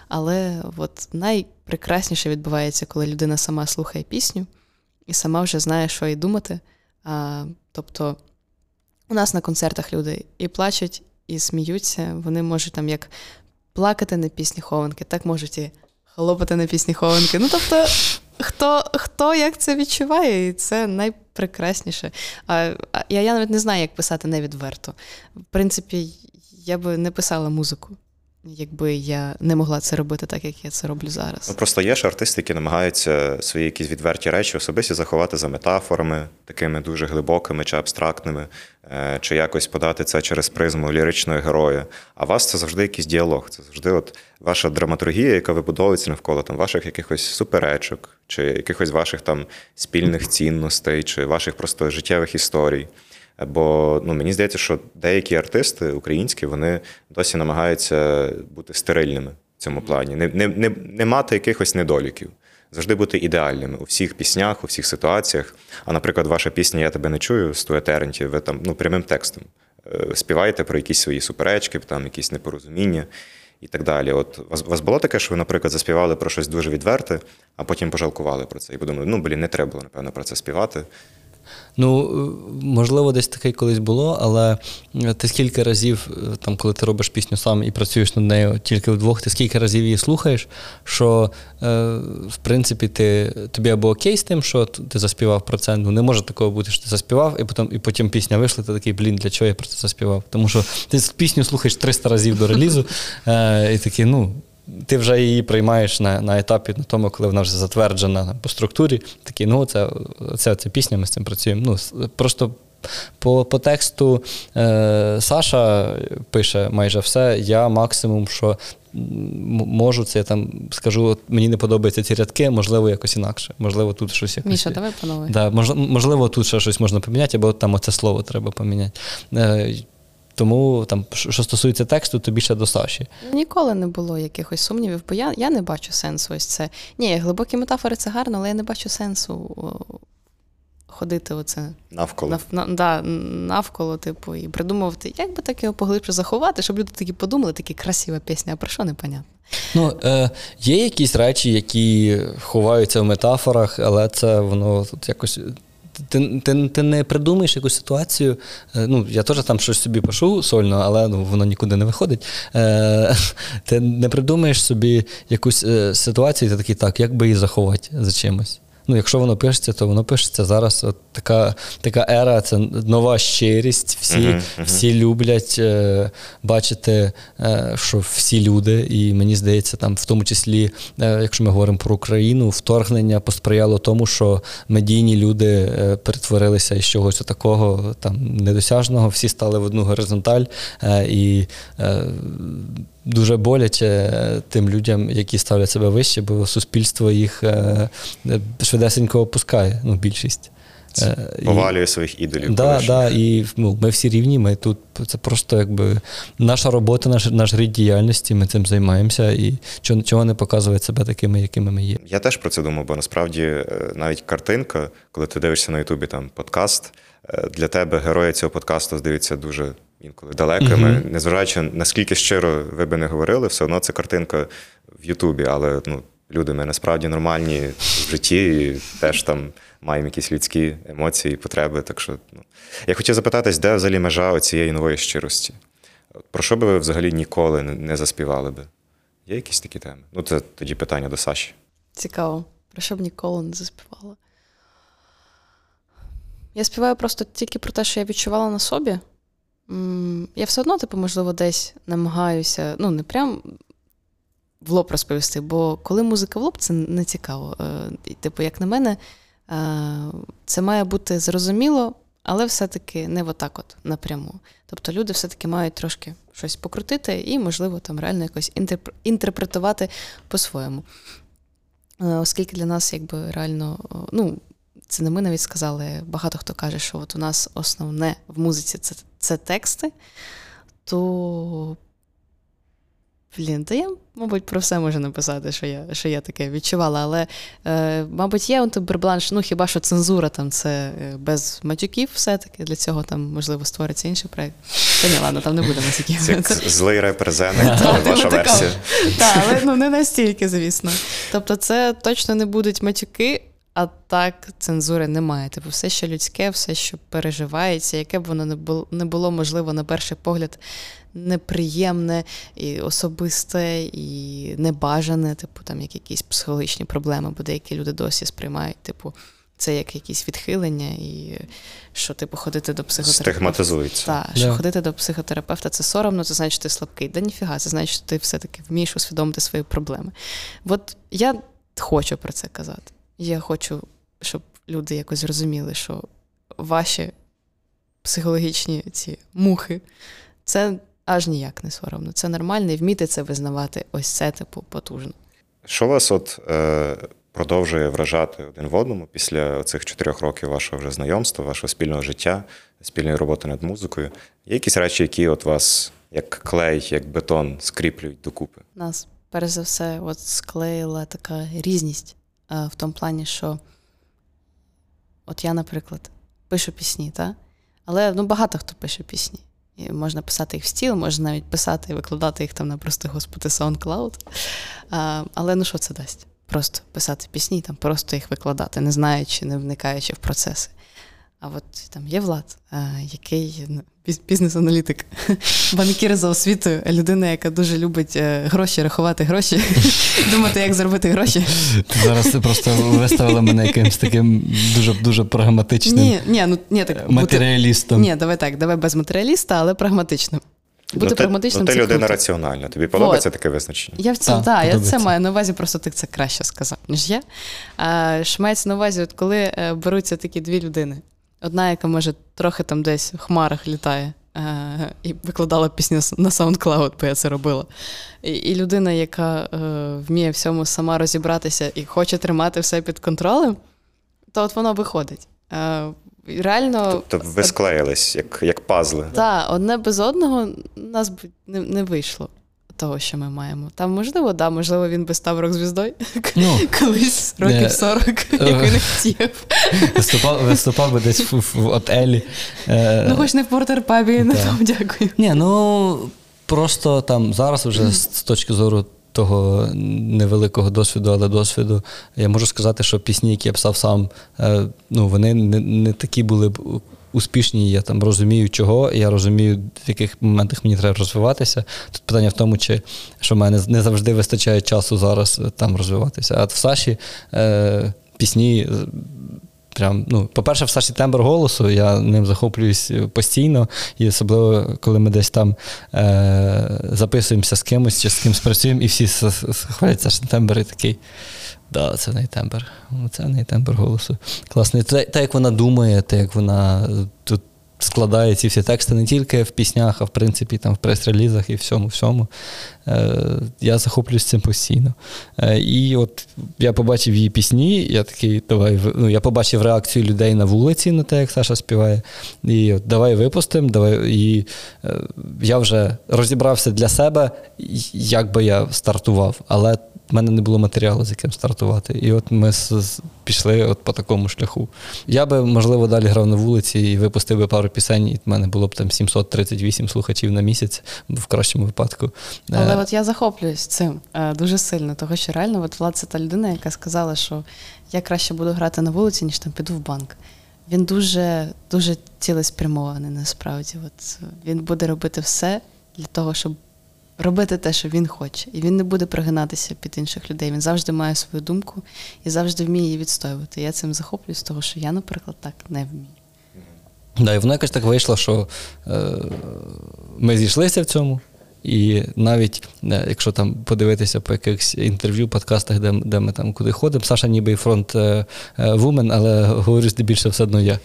Але от найпрекрасніше відбувається, коли людина сама слухає пісню і сама вже знає, що їй думати. А, Тобто у нас на концертах люди і плачуть, і сміються. Вони можуть там як плакати на пісні хованки, так можуть і хлопати на пісні хованки. Ну, тобто, хто хто як це відчуває, і це найпрекрасніше. А, Я я навіть не знаю, як писати невідверто. В принципі, я би не писала музику якби я не могла це робити так, як я це роблю зараз. Ну, Просто є ж артисти, які намагаються свої якісь відверті речі особисті заховати за метафорами, такими дуже глибокими чи абстрактними, е, чи якось подати це через призму ліричного героя. А вас це завжди якийсь діалог. Це завжди от ваша драматургія, яка вибудовується навколо там ваших якихось суперечок, чи якихось ваших там спільних цінностей, чи ваших просто життєвих історій. Бо ну, мені здається, що деякі артисти українські вони досі намагаються бути стерильними в цьому плані, не не, не, не мати якихось недоліків, завжди бути ідеальними у всіх піснях, у всіх ситуаціях. А, наприклад, ваша пісня Я тебе не чую з Туя Теренті, ви там ну, прямим текстом е, співаєте про якісь свої суперечки, там якісь непорозуміння. І так далі. От вас вас було таке, що ви, наприклад, заспівали про щось дуже відверте, а потім пожалкували про це. І подумали, ну блін, не треба було, напевно, про це співати. Ну, можливо, десь таке колись було, але е, ти скільки разів, е, там, коли ти робиш пісню сам і працюєш над нею тільки вдвох, ти скільки разів її слухаєш, що е, в принципі ти, тобі або окей з тим, що ти заспівав про це. Ну не може такого бути, що ти заспівав, і потім і потім пісня вийшла, ти такий, блін, для чого я про це заспівав? Тому що ти пісню слухаєш 300 разів до релізу, е, і такий, ну ти вже її приймаєш на на етапі, на тому, коли вона вже затверджена по структурі. Такий, ну, це, це, це пісня, ми з цим працюємо. Ну, Просто по по тексту е, Саша пише майже все. Я максимум, що можу, це я там скажу, от мені не подобаються ці рядки, можливо, якось інакше. Можливо, тут щось якось. Міша, давай панове. Да, Можливо, тут ще щось можна поміняти, або там оце слово треба поміняти. Е, тому там, що стосується тексту, то більше до Саші. Ніколи не було якихось сумнівів, бо я я не бачу сенсу. Ось це. Ні, глибокі метафори це гарно, але я не бачу сенсу ходити оце навколо нав, на, да, навколо, типу, і придумувати, як би так його поглибше заховати, щоб люди такі подумали, такі красива пісня, а про що непонятно. Ну, е, Є якісь речі, які ховаються в метафорах, але це воно тут якось ти ти, ти не придумаєш якусь ситуацію. Е, ну, Я теж там щось собі пишу сольно, але ну, воно нікуди не виходить. Е, Ти не придумаєш собі якусь е, ситуацію, ти такий, так, як би її заховати за чимось. Ну, Якщо воно пишеться, то воно пишеться зараз. От така така ера, це нова щирість. Всі uh-huh, uh-huh. всі люблять е, бачити, е, що всі люди, і мені здається, там, в тому числі, е, якщо ми говоримо про Україну, вторгнення посприяло тому, що медійні люди е, перетворилися із чогось такого там недосяжного, всі стали в одну горизонталь. Е, і е, дуже боляче тим людям, які ставлять себе вище, бо суспільство їх е, швидесенько опускає, ну, більшість. Е, повалює і, своїх ідолів. Да, да, і ну, Ми всі рівні, ми тут це просто якби наша робота, наш наш рід діяльності, ми цим займаємося і чого, чого не показує себе такими, якими ми є. Я теж про це думав, бо насправді е, навіть картинка, коли ти дивишся на Ютубі там подкаст, для тебе герої цього подкасту здаються дуже інколи далекими. Мгм. Незважаючи, наскільки щиро ви би не говорили, все одно це картинка в Ютубі, але ну, люди ми насправді нормальні в житті і теж там маємо якісь людські емоції і потреби. Так що ну. я хотів запитатись, де взагалі межа цієї нової щирості? Про що би ви взагалі ніколи не- не заспівали би? Є якісь такі теми? Ну, це тоді питання до Саші. Цікаво. Про що б ніколи не заспівала? Я співаю просто тільки про те, що я відчувала на собі. Я все одно, типу, можливо, десь намагаюся, ну, не прям в лоб розповісти, бо коли музика в лоб, це не цікаво. Е, Типу, як на мене, е, це має бути зрозуміло, але все-таки не отак от напряму. Тобто люди все-таки мають трошки щось покрутити і, можливо, там реально якось інтерпр- інтерпретувати по-своєму. Е, Оскільки для нас, якби реально, ну, це не ми навіть сказали, багато хто каже, що от у нас основне в музиці це, це тексти, то. Блін, та я, мабуть, про все можу написати, що я що я таке відчувала. Але, е, мабуть, є Бербланш, ну хіба що цензура там це е, без матюків все-таки. Для цього там, можливо, створиться інший проєкт. Та ні, ладно, там не буде матюків. Це як злий типу ваша такого. версія. Так, але ну, не настільки, звісно. Тобто, це точно не будуть матюки, а так цензури немає. Типу, все, що людське, все, що переживається, яке б воно не було, не було можливо, на перший погляд, неприємне, і особисте, і небажане, типу, там як якісь психологічні проблеми, бо деякі люди досі сприймають, типу. Це як якісь відхилення, і що, типу, ходити до психотерапевта. Стигматизується. Так, що ходити до психотерапевта це соромно, це значить, ти слабкий. Да ніфіга, це значить, що ти все-таки вмієш усвідомити свої проблеми. От я хочу про це казати. Я хочу, щоб люди якось зрозуміли, що ваші психологічні ці мухи це аж ніяк не соромно. Це нормально, і вміти це визнавати. Ось це, типу, потужно. Що вас от е, продовжує вражати один в одному після цих чотирьох років вашого вже знайомства, вашого спільного життя, спільної роботи над музикою? Є якісь речі, які от вас як клей, як бетон скріплюють докупи? Нас, перш за все, от склеїла така різність в тому плані, що от я, наприклад, пишу пісні, та? але ну, багато хто пише пісні. І можна писати їх в стіл, можна навіть писати і викладати їх там на просто господи SoundCloud. А, але ну що це дасть? Просто писати пісні, там, просто їх викладати, не знаючи, не вникаючи в процеси. А от там є Влад, а, який ну, бізнес-аналітик, банкір за освітою, людина, яка дуже любить е, гроші, рахувати гроші, думати, як заробити гроші. Зараз ти просто виставила мене якимось таким дуже дуже прагматичним Ні, ні, ну ні, так бути, матеріалістом. ні, давай так, давай без матеріаліста, але прагматичним. Бути ну, прагматичним ну, ти це людина круто. раціональна. Тобі подобається таке визначення? Я в цьому, Так, я це маю на увазі, просто ти це краще сказав, ніж я. А, що мається на увазі, от коли е, беруться такі дві людини. Одна, яка може трохи там десь в хмарах літає е, і викладала пісню на SoundCloud, бо я це робила. І, і людина, яка е, вміє всьому сама розібратися і хоче тримати все під контролем, то от воно виходить. Е, реально. Тобто ви склеїлись, як, як пазли. Так, одне без одного нас б не, не вийшло того, що ми маємо. Там, можливо, да, можливо, він би став рок-звіздою Ну, колись років Не. 40, як він хотів. виступав, виступав би десь в, в отелі. Е, Ну, хоч не в портерпабі, не Да. там дякую. Ні, ну просто там зараз, вже з, з точки зору того невеликого досвіду, але досвіду, я можу сказати, що пісні, які я писав сам, е, ну вони не, не такі були б успішні. Я там розумію, чого, і я розумію, в яких моментах мені треба розвиватися. Тут питання в тому, чи що в мене не завжди вистачає часу зараз е, там розвиватися. А в Саші е, пісні. е, Прям, ну, по-перше, в Саші тембр голосу, я ним захоплююсь постійно, і особливо, коли ми десь там е- записуємося з кимось чи з кимось працюємо, і всі хвалять Саші тембр і такий. Да, це в неї тембр. Це в неї тембр голосу. Класний. Те, те, як вона думає, те, як вона тут складає ці всі тексти не тільки в піснях, а в принципі там в прес-релізах і всьому всьому. Е, я захоплююсь цим постійно. Е, і от я побачив її пісні, я такий, давай, ну, я побачив реакцію людей на вулиці на те, як Саша співає. І от, давай випустимо, давай. І е, я вже розібрався для себе, як би я стартував. Але в мене не було матеріалу, з яким стартувати. І от ми з, з, пішли от по такому шляху. Я би, можливо, далі грав на вулиці і випустив би пару пісень, і в мене було б там 738 слухачів на місяць, в кращому випадку. Але Е, от я захоплююсь цим е, дуже сильно, того що реально от Влад це та людина, яка сказала, що я краще буду грати на вулиці, ніж там піду в банк. Він дуже, дуже цілеспрямований насправді. От він буде робити все для того, щоб робити те, що він хоче. І він не буде пригинатися під інших людей. Він завжди має свою думку і завжди вміє її відстоювати. Я цим захоплююсь, того що я, наприклад, так не вмію. Да, і воно якось так вийшло, що е, ми зійшлися в цьому. І навіть е, якщо там подивитися по якихось інтерв'ю, подкастах, де, де ми там куди ходимо, Саша ніби і фронт е, е, вумен, але говорю здебільшого все одно я.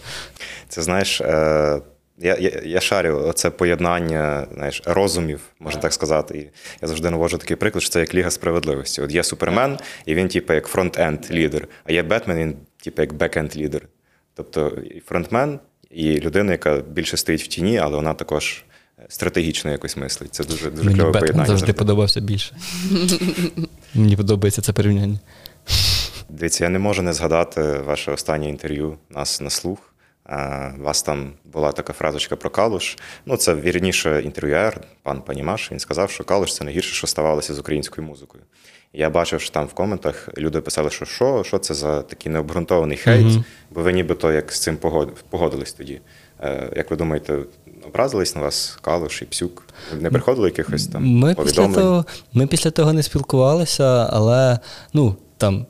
Це знаєш, е, я, я, я шарю оце поєднання знаєш, розумів, можна так сказати. І я завжди наводжу такий приклад, що це як Ліга справедливості. От є супермен, і він, типу, як фронт-енд лідер, а є Бетмен, він, типу, як бек-енд лідер. Тобто і фронтмен, і людина, яка більше стоїть в тіні, але вона також стратегічно якось мислить. Це дуже дуже Мені кльове Бетмен поєднання. завжди завжди. подобався більше. Мені подобається це порівняння. Дивіться, я не можу не згадати ваше останнє інтерв'ю нас на слух. У вас там була така фразочка про Калуш. Ну, це вірніше інтерв'юер, пан Панімаш. Він сказав, що Калуш це найгірше, що ставалося з українською музикою. Я бачив, що там в коментах люди писали, що що, що це за такий необґрунтований хейт, Мгм. бо ви нібито як з цим погодились тоді. Е, Як ви думаєте, образились на вас Калуш і Псюк? Не приходили якихось там Ми після, того, ми після того не спілкувалися, але ну там.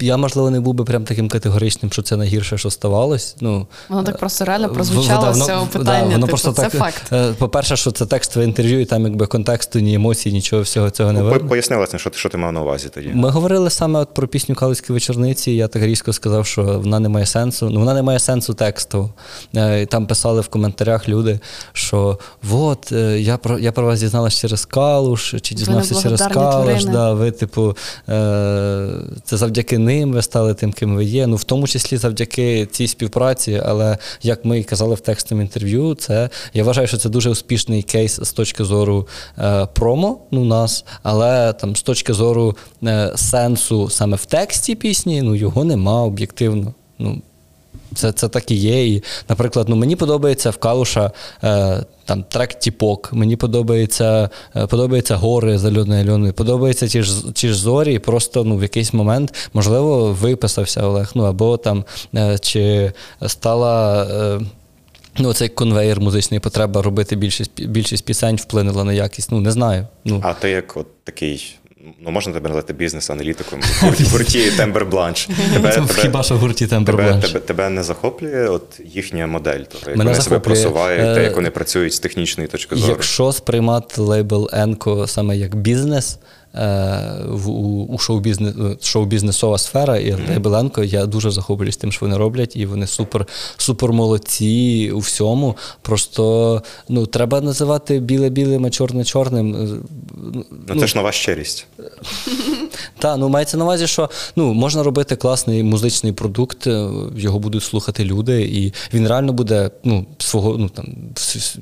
Я, можливо, не був би прям таким категоричним, що це найгірше, що ставалось. Ну, Воно так просто реально прозвучало да, з цього да, воно типу, просто це так, факт. е, По-перше, що це текстове інтерв'ю, і там якби контексту, ні емоцій, нічого всього цього не Ну, видно. Поясни, власне, що ти, що ти мав на увазі тоді? Ми говорили саме от про пісню Калицькі вечорниці. Я так різко сказав, що вона не має сенсу. Ну, вона не має сенсу тексту. Е, Там писали в коментарях люди, що от е, я про я про вас дізналась через Калуш, чи дізнався через Калуш. Да, ви, типу, е, це завдяки ним ви стали тим, ким ви є. Ну, в тому числі завдяки цій співпраці, але як ми казали в текстовому інтерв'ю, це я вважаю, що це дуже успішний кейс з точки зору е, промо ну, нас, але там з точки зору е, сенсу саме в тексті пісні, ну його нема об'єктивно. Ну, це, це так і є. І, наприклад, ну, мені подобається в Калуша е, там, трек Тіпок, мені подобається, е, подобається гори з Альоною Альоною, подобається ті ж, ті ж зорі, і просто ну, в якийсь момент, можливо, виписався Олег, ну або там е, чи стала. Е, Ну, цей конвейер музичної потреба робити більшість, більшість пісень вплинула на якість. Ну, не знаю. Ну, А ти як от такий, ну можна тебе назвати бізнес-аналітиком в гурті- Tember Blanche. Хіба що в гурті Tember Blanche. тебе, тебе не захоплює от їхня модель, того, як Мене вони себе захоплює, просувають, те, е, як вони працюють з технічної точки зору. Якщо сприймати лейбл ENKO саме як бізнес, е, в, у, шоу-бізнес, е, шоу-бізнесова сфера і лейбл ENKO, я дуже захоплююсь тим, що вони роблять, і вони супер, супер молодці у всьому. Просто ну, треба називати біле білим, а чорне чорним. Е, Ну, це ж нова щирість. Так, ну мається на увазі, що ну, можна робити класний музичний продукт, е, його будуть слухати люди, і він реально буде ну, свого, ну, там,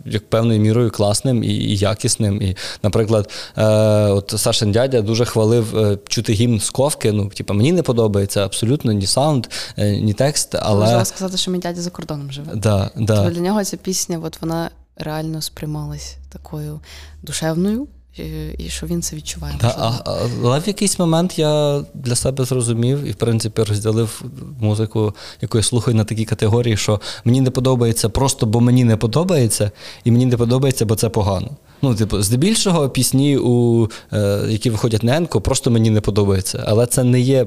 як певною мірою класним і, і якісним. І, наприклад, е, от Сашин дядя дуже хвалив е, чути гімн з ковки. Ну, типу, мені не подобається абсолютно ні саунд, е, ні текст, але. Можна сказати, що мій дядя за кордоном живе. Да, да. Тобто для нього ця пісня, от вона реально сприймалась такою душевною, і, і що він це відчуває. Та, а, а- але в якийсь момент я для себе зрозумів і, в принципі, розділив музику, яку я слухаю на такі категорії, що мені не подобається просто, бо мені не подобається, і мені не подобається, бо це погано. Ну, типу, здебільшого пісні, у, е, які виходять на енко, просто мені не подобаються. Але це не є.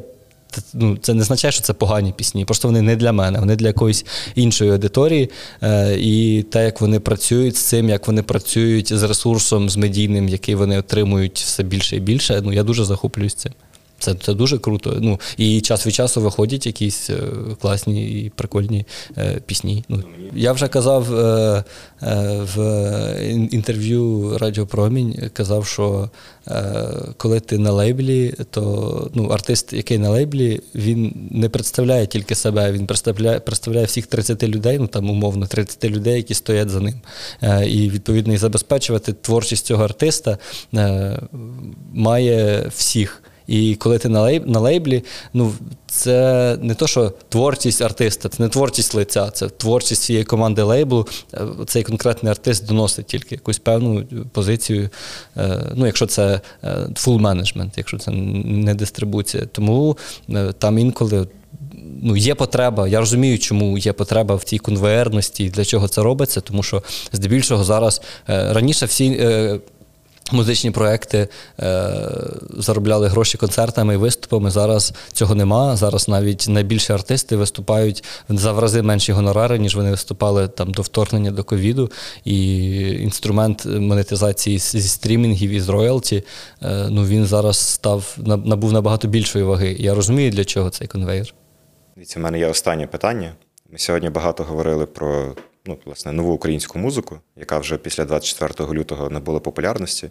Ну, це не означає, що це погані пісні. Просто вони не для мене, вони для якоїсь іншої аудиторії. Е, і те, як вони працюють з цим, як вони працюють з ресурсом, з медійним, який вони отримують все більше і більше. Ну, я дуже захоплююсь цим. Це, це дуже круто. Ну, і час від часу виходять якісь е, класні і прикольні е, пісні. Ну, я вже казав е, е, в інтерв'ю Радіо Промінь, казав, що е, коли ти на лейблі, то ну, артист, який на лейблі, він не представляє тільки себе, він представляє, представляє всіх 30 людей, ну там умовно 30 людей, які стоять за ним. Е, і відповідно і забезпечувати творчість цього артиста має всіх. І коли ти на лейб, на лейблі, ну це не то, що творчість артиста, це не творчість лиця, це творчість цієї команди лейблу. Е, Цей конкретний артист доносить тільки якусь певну позицію. е, Ну, якщо це full management, якщо це не дистрибуція. Тому е, там інколи ну, є потреба. Я розумію, чому є потреба в цій конвеєрності для чого це робиться, тому що здебільшого зараз е, раніше всі. Музичні проекти е, заробляли гроші концертами і виступами. Зараз цього нема. Зараз навіть найбільші артисти виступають за в рази менші гонорари, ніж вони виступали там до вторгнення до ковіду. І інструмент монетизації зі стрімінгів і з роялті, е, ну він зараз став набув набагато більшої ваги. Я розумію, для чого цей конвейер. Дивіться, в мене є останнє питання. Ми сьогодні багато говорили про ну, власне, нову українську музику, яка вже після 24 лютого набула популярності.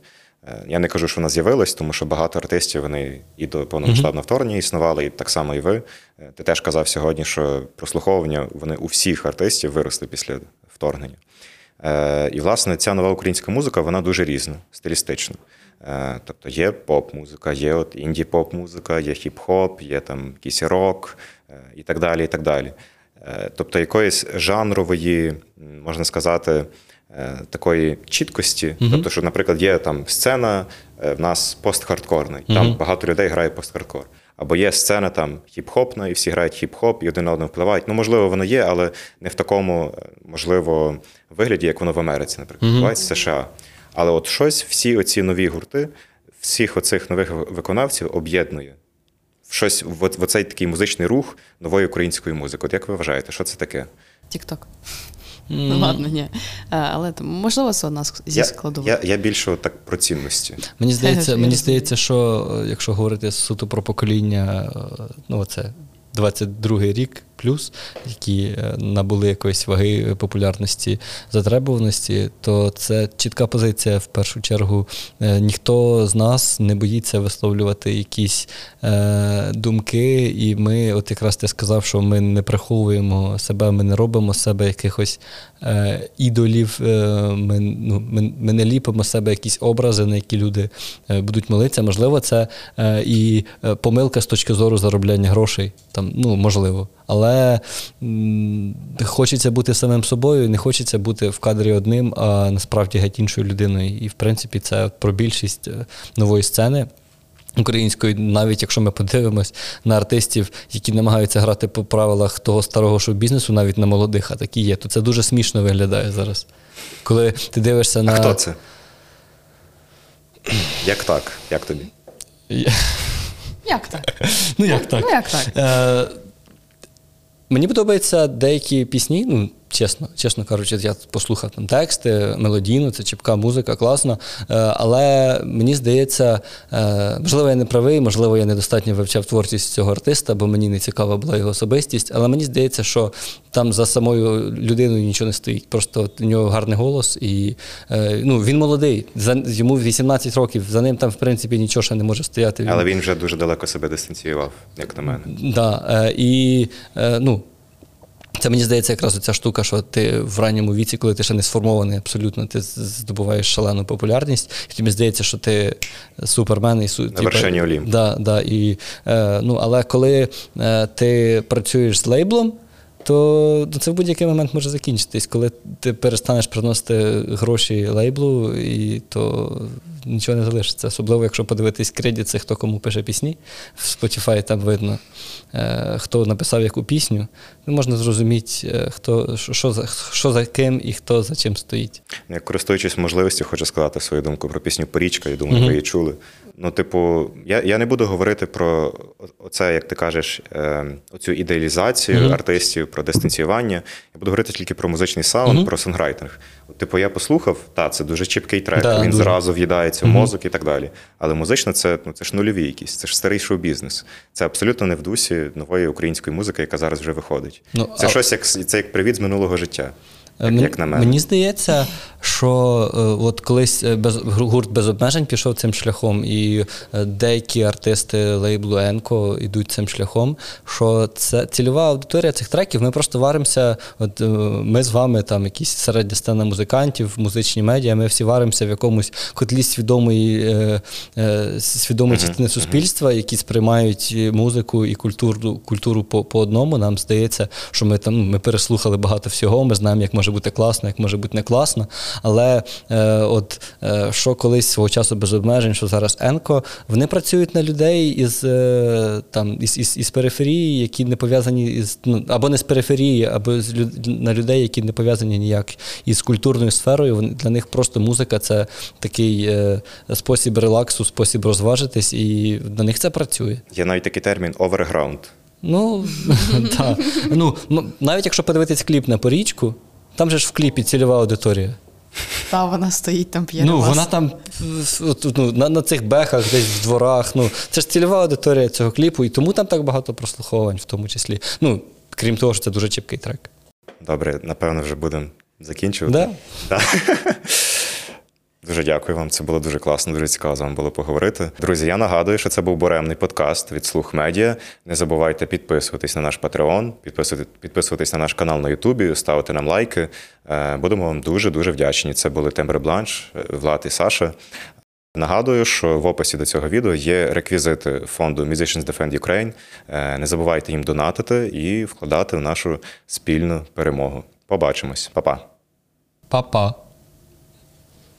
Е, Я не кажу, що вона з'явилась, тому що багато артистів вони і до повномасштабного вторгнення існували, і так само і ви. Е, Ти теж казав сьогодні, що прослуховування вони у всіх артистів виросли після вторгнення. Е, І, власне, ця нова українська музика вона дуже різна, стилістично. Тобто є поп-музика, є от інді-поп-музика, є хіп-хоп, є там якийсь рок і так далі. і так далі. Е, Тобто якоїсь жанрової, можна сказати, е, такої чіткості. Тобто, що, наприклад, є там сцена е, в нас пост-хардкорна, і там багато людей грає пост-хардкор. Або є сцена там хіп-хопна, і всі грають хіп-хоп, і один на одного впливають. Ну, можливо, воно є, але не в такому, можливо, вигляді, як воно в Америці, наприклад, відбувається в США. Але от щось, всі оці нові гурти, всіх оцих нових виконавців об'єднує. В щось в, оцей такий музичний рух нової української музики. От як ви вважаєте, що це таке? TikTok. Ну ладно, ні. Але можливо, це одна зі Я, складових. я, я більше так про цінності. Мені здається, мені здається, що е, якщо говорити суто про покоління, е, ну це 22-й рік які е, набули якоїсь ваги популярності, затребуваності, то це чітка позиція в першу чергу. Е, Ніхто з нас не боїться висловлювати якісь е, думки, і ми, от якраз ти сказав, що ми не приховуємо себе, ми не робимо себе якихось е, ідолів, е, ми, ну, ми, ми не ліпимо себе якісь образи, на які люди е, будуть молитися. Можливо, це і помилка з точки зору заробляння грошей. Там, ну, можливо. Але м, хочеться бути самим собою, не хочеться бути в кадрі одним, а насправді геть іншою людиною. І в принципі, це про більшість е, нової сцени. Української, навіть якщо ми подивимось на артистів, які намагаються грати по правилах того старого шоу-бізнесу, навіть на молодих, а такі є, то це дуже смішно виглядає зараз. Коли ти дивишся на. А хто це? Як так? Як тобі? Як так? Ну як так? Ну, як так? Мені подобаються деякі пісні, ну, чесно, чесно кажучи, я послухав там тексти, мелодійно, це чіпка музика, класно. Е, але мені здається, е, можливо, я не правий, можливо, я недостатньо вивчав творчість цього артиста, бо мені не цікава була його особистість. Але мені здається, що там за самою людиною нічого не стоїть. Просто у нього гарний голос, і е, ну, він молодий. Йому 18 років, за ним там, в принципі, нічого ще не може стояти. Але він вже дуже далеко себе дистанціював, як на мене. Да, і ну, це мені здається якраз оця штука, що ти в ранньому віці, коли ти ще не сформований абсолютно, ти здобуваєш шалену популярність, і тобі здається, що ти супермен і су, На вершині Олімпу. Да, да, і, е, ну, але коли е, ти працюєш з лейблом, то ну, це в будь-який момент може закінчитись. Коли ти перестанеш приносити гроші лейблу, і то нічого не залишиться. Особливо, якщо подивитись кредит, це хто кому пише пісні. В Spotify там видно, е, хто написав яку пісню. Ну, можна зрозуміти, е, хто, що, за, що за ким і хто за чим стоїть. Ну, Я користуючись можливістю, хочу сказати свою думку про пісню Порічка. Я думаю, ви її чули. Ну, типу, я, я не буду говорити про оце, як ти кажеш, е, оцю ідеалізацію артистів, про дистанціювання. Я буду говорити тільки про музичний саунд, про сонграйтинг. Типу, я послухав, та, це дуже чіпкий трек, Да, він дуже. зразу в'їдається в мозок і так далі. Але музично це, ну, це ж нульові якісь, це ж старий шоу-бізнес. Це абсолютно не в дусі нової української музики, яка зараз вже виходить. Ну, це а- щось як це як привіт з минулого життя. Е, Як- мен- як на мене. Мені здається, що е, от колись е, без, гурт без обмежень пішов цим шляхом, і е, деякі артисти лейблу Енко йдуть цим шляхом. Що це цільова аудиторія цих треків. Ми просто варимося. От е, ми з вами, там якісь середня сцена музикантів, музичні медіа. Ми всі варимося в якомусь котлі свідомої, е, е, свідомої частини суспільства, які сприймають музику і культуру, культуру по, по одному. Нам здається, що ми там ми переслухали багато всього. Ми знаємо, як може бути класно, як може бути не класно. Але е, от е, що колись свого часу без обмежень, що зараз Енко, вони працюють на людей із е, там із, із, із периферії, які не пов'язані із ну або не з периферії, або з люд, на людей, які не пов'язані ніяк із культурною сферою. Вони для них просто музика це такий е, спосіб релаксу, спосіб розважитись, і на них це працює. Є навіть такий термін оверграунд. Ну, так. Ну, навіть якщо подивитись кліп на порічку, там же ж в кліпі цільова аудиторія. Та вона стоїть там п'є. Ну, вона там от, ну, на, на цих бехах, десь в дворах. Ну, це ж цільова аудиторія цього кліпу, і тому там так багато прослуховувань, в тому числі. Ну, крім того, що це дуже чіпкий трек. Добре, напевно, вже будемо закінчувати. Да? Да. Дуже дякую вам. Це було дуже класно, дуже цікаво з вами було поговорити. Друзі, я нагадую, що це був буремний подкаст від Слух Медіа. Не забувайте підписуватись на наш Patreon, підписувати, підписуватись на наш канал на Ютубі, ставити нам лайки. Е, Будемо вам дуже дуже вдячні. Це були Тембр Бланш, е, Влад і Саша. Нагадую, що в описі до цього відео є реквізити фонду Musicians Defend Ukraine. Е, Не забувайте їм донатити і вкладати в нашу спільну перемогу. Побачимось, Па-па. Па-па.